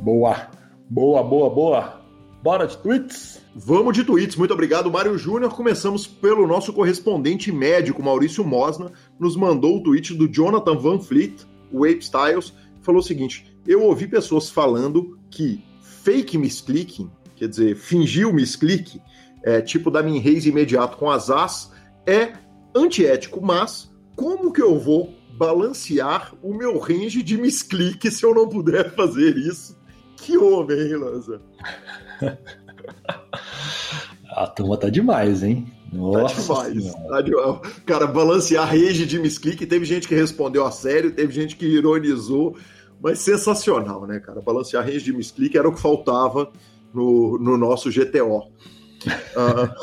Boa, boa, boa, boa. Bora de tweets? Vamos de tweets. Muito obrigado, Mário Júnior. Começamos pelo nosso correspondente médico, Maurício Mosna, nos mandou o tweet do Jonathan Van Fleet, o Ape Styles, falou o seguinte: Eu ouvi pessoas falando que fake misclicking, quer dizer, fingir o misclick, é, tipo da min raise imediato com as as, é antiético, mas como que eu vou balancear o meu range de misclick se eu não puder fazer isso? Que homem, hein, Lanza? A turma tá demais, hein? Nossa tá demais. Tá demais. Cara, balancear rage de misclick, teve gente que respondeu a sério, teve gente que ironizou, mas sensacional, né, cara? Balancear rage de misclick era o que faltava no, no nosso GTO. Uh... Ah,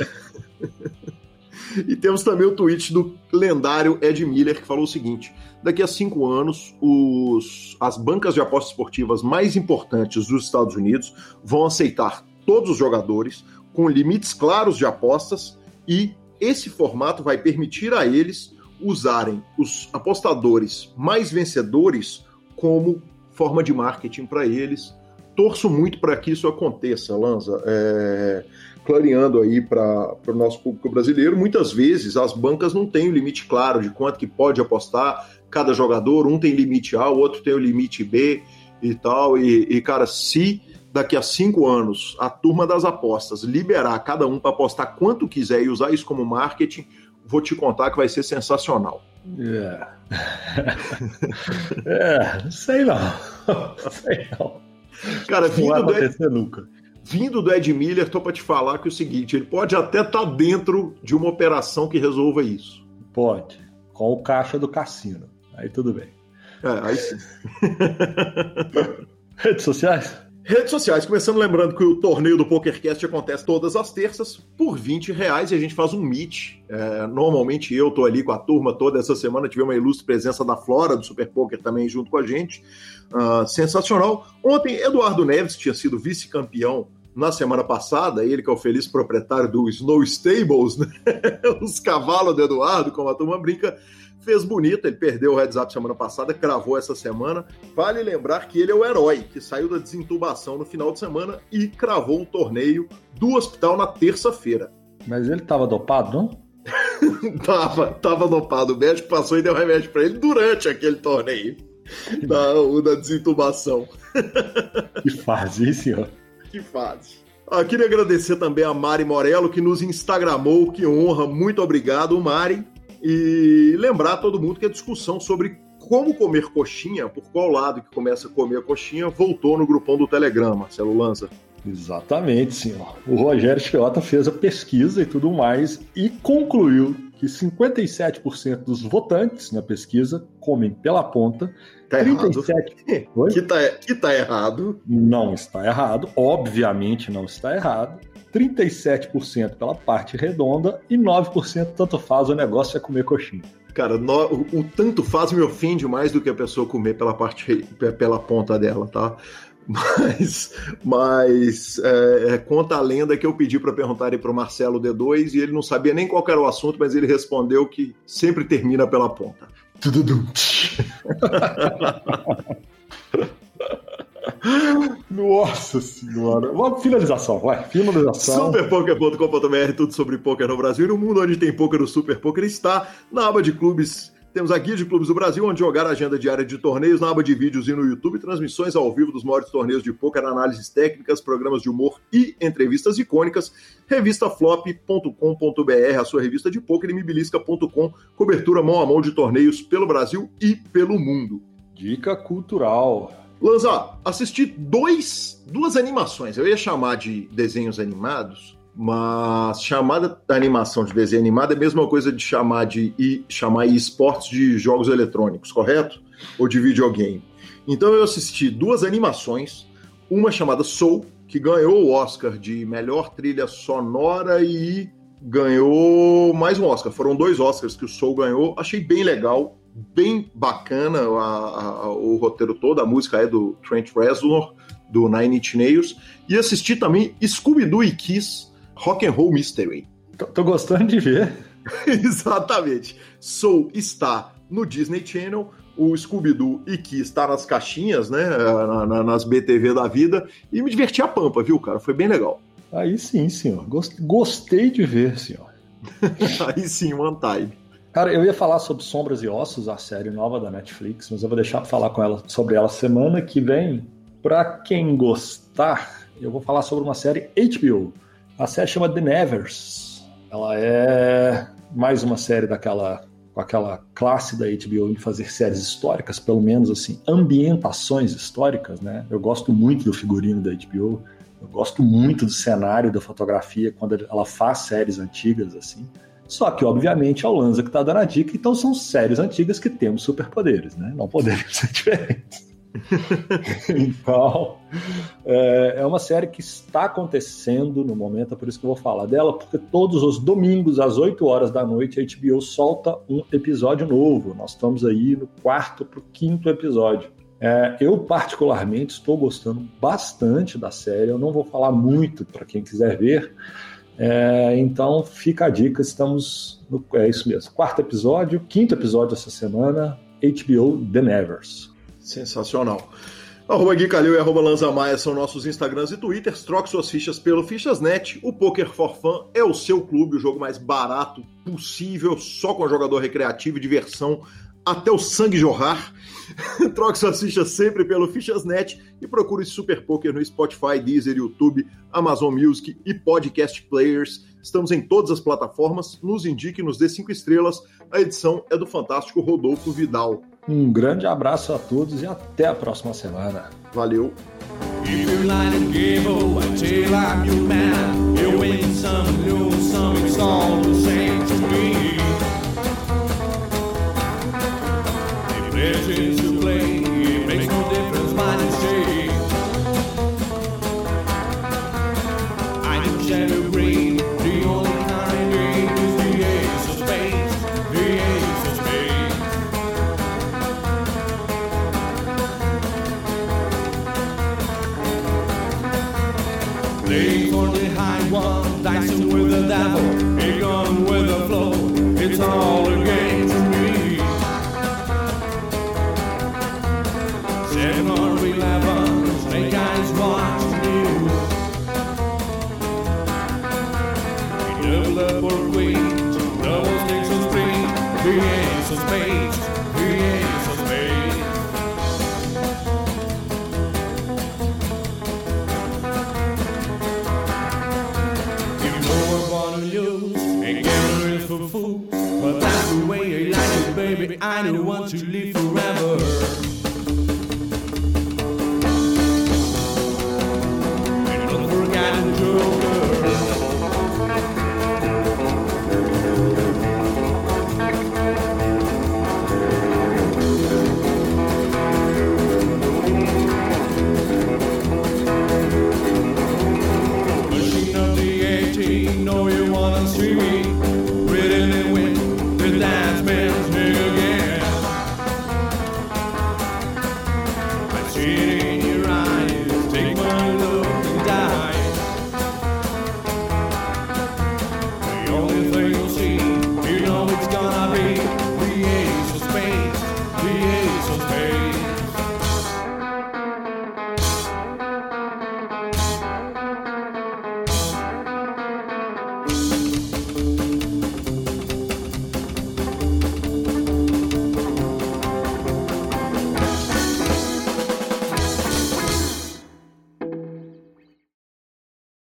e temos também o tweet do lendário Ed Miller, que falou o seguinte: daqui a cinco anos, os, as bancas de apostas esportivas mais importantes dos Estados Unidos vão aceitar todos os jogadores, com limites claros de apostas, e esse formato vai permitir a eles usarem os apostadores mais vencedores como forma de marketing para eles. Torço muito para que isso aconteça, Lanza. É, clareando aí para o nosso público brasileiro, muitas vezes as bancas não têm o limite claro de quanto que pode apostar cada jogador. Um tem limite A, o outro tem o limite B e tal. E, e cara, se daqui a cinco anos a turma das apostas liberar cada um para apostar quanto quiser e usar isso como marketing, vou te contar que vai ser sensacional. É, é não sei não. Não sei não. Cara, vindo do, Ed, nunca. vindo do Ed Miller, tô para te falar que é o seguinte, ele pode até estar tá dentro de uma operação que resolva isso. Pode, com o caixa do cassino. Aí tudo bem. É, aí sim. Redes sociais? Redes sociais, começando lembrando que o torneio do PokerCast acontece todas as terças por 20 reais e a gente faz um meet. É, normalmente eu tô ali com a turma toda essa semana, tive uma ilustre presença da Flora do Super Poker também junto com a gente. Uh, sensacional. Ontem, Eduardo Neves tinha sido vice-campeão na semana passada, ele que é o feliz proprietário do Snow Stables, né? os cavalos do Eduardo, como a turma brinca, fez bonito, ele perdeu o heads up semana passada, cravou essa semana. Vale lembrar que ele é o herói que saiu da desintubação no final de semana e cravou o torneio do hospital na terça-feira. Mas ele estava dopado, não? tava, tava dopado. O médico passou e deu remédio para ele durante aquele torneio da, da desintubação. Que fase, hein, senhor? Que fase. Ah, queria agradecer também a Mari Morello, que nos instagramou, que honra, muito obrigado, Mari. E lembrar todo mundo que a discussão sobre como comer coxinha, por qual lado que começa a comer a coxinha, voltou no grupão do Telegram, Marcelo Lanza. Exatamente, senhor. O Rogério Chiota fez a pesquisa e tudo mais e concluiu que 57% dos votantes na pesquisa comem pela ponta. Tá 37... errado. Que tá, que tá errado. Não está errado, obviamente não está errado. 37% pela parte redonda e 9% tanto faz o negócio é comer coxinha. Cara, no, o, o, tanto faz me ofende mais do que a pessoa comer pela parte pela ponta dela, tá? Mas, mas é, é, conta a lenda que eu pedi para perguntarem para o Marcelo D2 e ele não sabia nem qual era o assunto, mas ele respondeu que sempre termina pela ponta. Nossa senhora. Uma finalização, vai. Finalização. Superpoker.com.br, tudo sobre poker no Brasil e no mundo onde tem poker, o Super Poker está na aba de clubes temos a Guia de Clubes do Brasil, onde jogar a agenda diária de torneios, na aba de vídeos e no YouTube, transmissões ao vivo dos maiores torneios de poker, análises técnicas, programas de humor e entrevistas icônicas. Revistaflop.com.br, a sua revista de poker, e mibilisca.com, cobertura mão a mão de torneios pelo Brasil e pelo mundo. Dica cultural. Lanza, assisti dois, duas animações. Eu ia chamar de desenhos animados, mas chamada da animação de desenho animado é a mesma coisa de chamar de e chamar esportes de jogos eletrônicos, correto? Ou de videogame. Então eu assisti duas animações, uma chamada Soul, que ganhou o Oscar de melhor trilha sonora e ganhou mais um Oscar. Foram dois Oscars que o Soul ganhou. Achei bem legal, bem bacana a, a, o roteiro todo. A música é do Trent Reznor, do Nine Inch Nails. E assisti também Scooby-Doo e Kiss, Rock and Roll Mystery. Tô, tô gostando de ver. Exatamente. Soul está no Disney Channel, o Scooby-Doo e que está nas caixinhas, né, na, na, nas BTV da vida, e me diverti a pampa, viu, cara? Foi bem legal. Aí sim, senhor. Gostei de ver, senhor. Aí sim, one time. Cara, eu ia falar sobre Sombras e Ossos, a série nova da Netflix, mas eu vou deixar falar com ela sobre ela semana que vem. Pra quem gostar, eu vou falar sobre uma série HBO a série chama The Nevers. Ela é mais uma série daquela com aquela classe da HBO de fazer séries históricas, pelo menos assim, ambientações históricas, né? Eu gosto muito do figurino da HBO, eu gosto muito do cenário da fotografia quando ela faz séries antigas assim. Só que, obviamente, é o Lanza que está dando a dica, então são séries antigas que temos superpoderes, né? Não podemos ser diferentes. então, é, é, uma série que está acontecendo no momento, é por isso que eu vou falar dela, porque todos os domingos, às 8 horas da noite, a HBO solta um episódio novo. Nós estamos aí no quarto para o quinto episódio. É, eu, particularmente, estou gostando bastante da série. Eu não vou falar muito para quem quiser ver. É, então, fica a dica. Estamos no. É isso mesmo. Quarto episódio, quinto episódio essa semana. HBO The Nevers. Sensacional. Arroba Gui Calil e arroba Lanza Maia são nossos Instagrams e Twitters. Troque suas fichas pelo Fichasnet. O Poker for Fun é o seu clube, o jogo mais barato possível, só com jogador recreativo e diversão até o sangue jorrar. Troque suas fichas sempre pelo Fichasnet e procure Super Poker no Spotify, Deezer, YouTube, Amazon Music e Podcast Players. Estamos em todas as plataformas. Nos indique, nos dê cinco estrelas. A edição é do fantástico Rodolfo Vidal. Um grande abraço a todos e até a próxima semana. Valeu. It's. It makes no difference. I'm shadow green. The only kind game is the ace of spades. The ace of spades. Play for the high one. Dice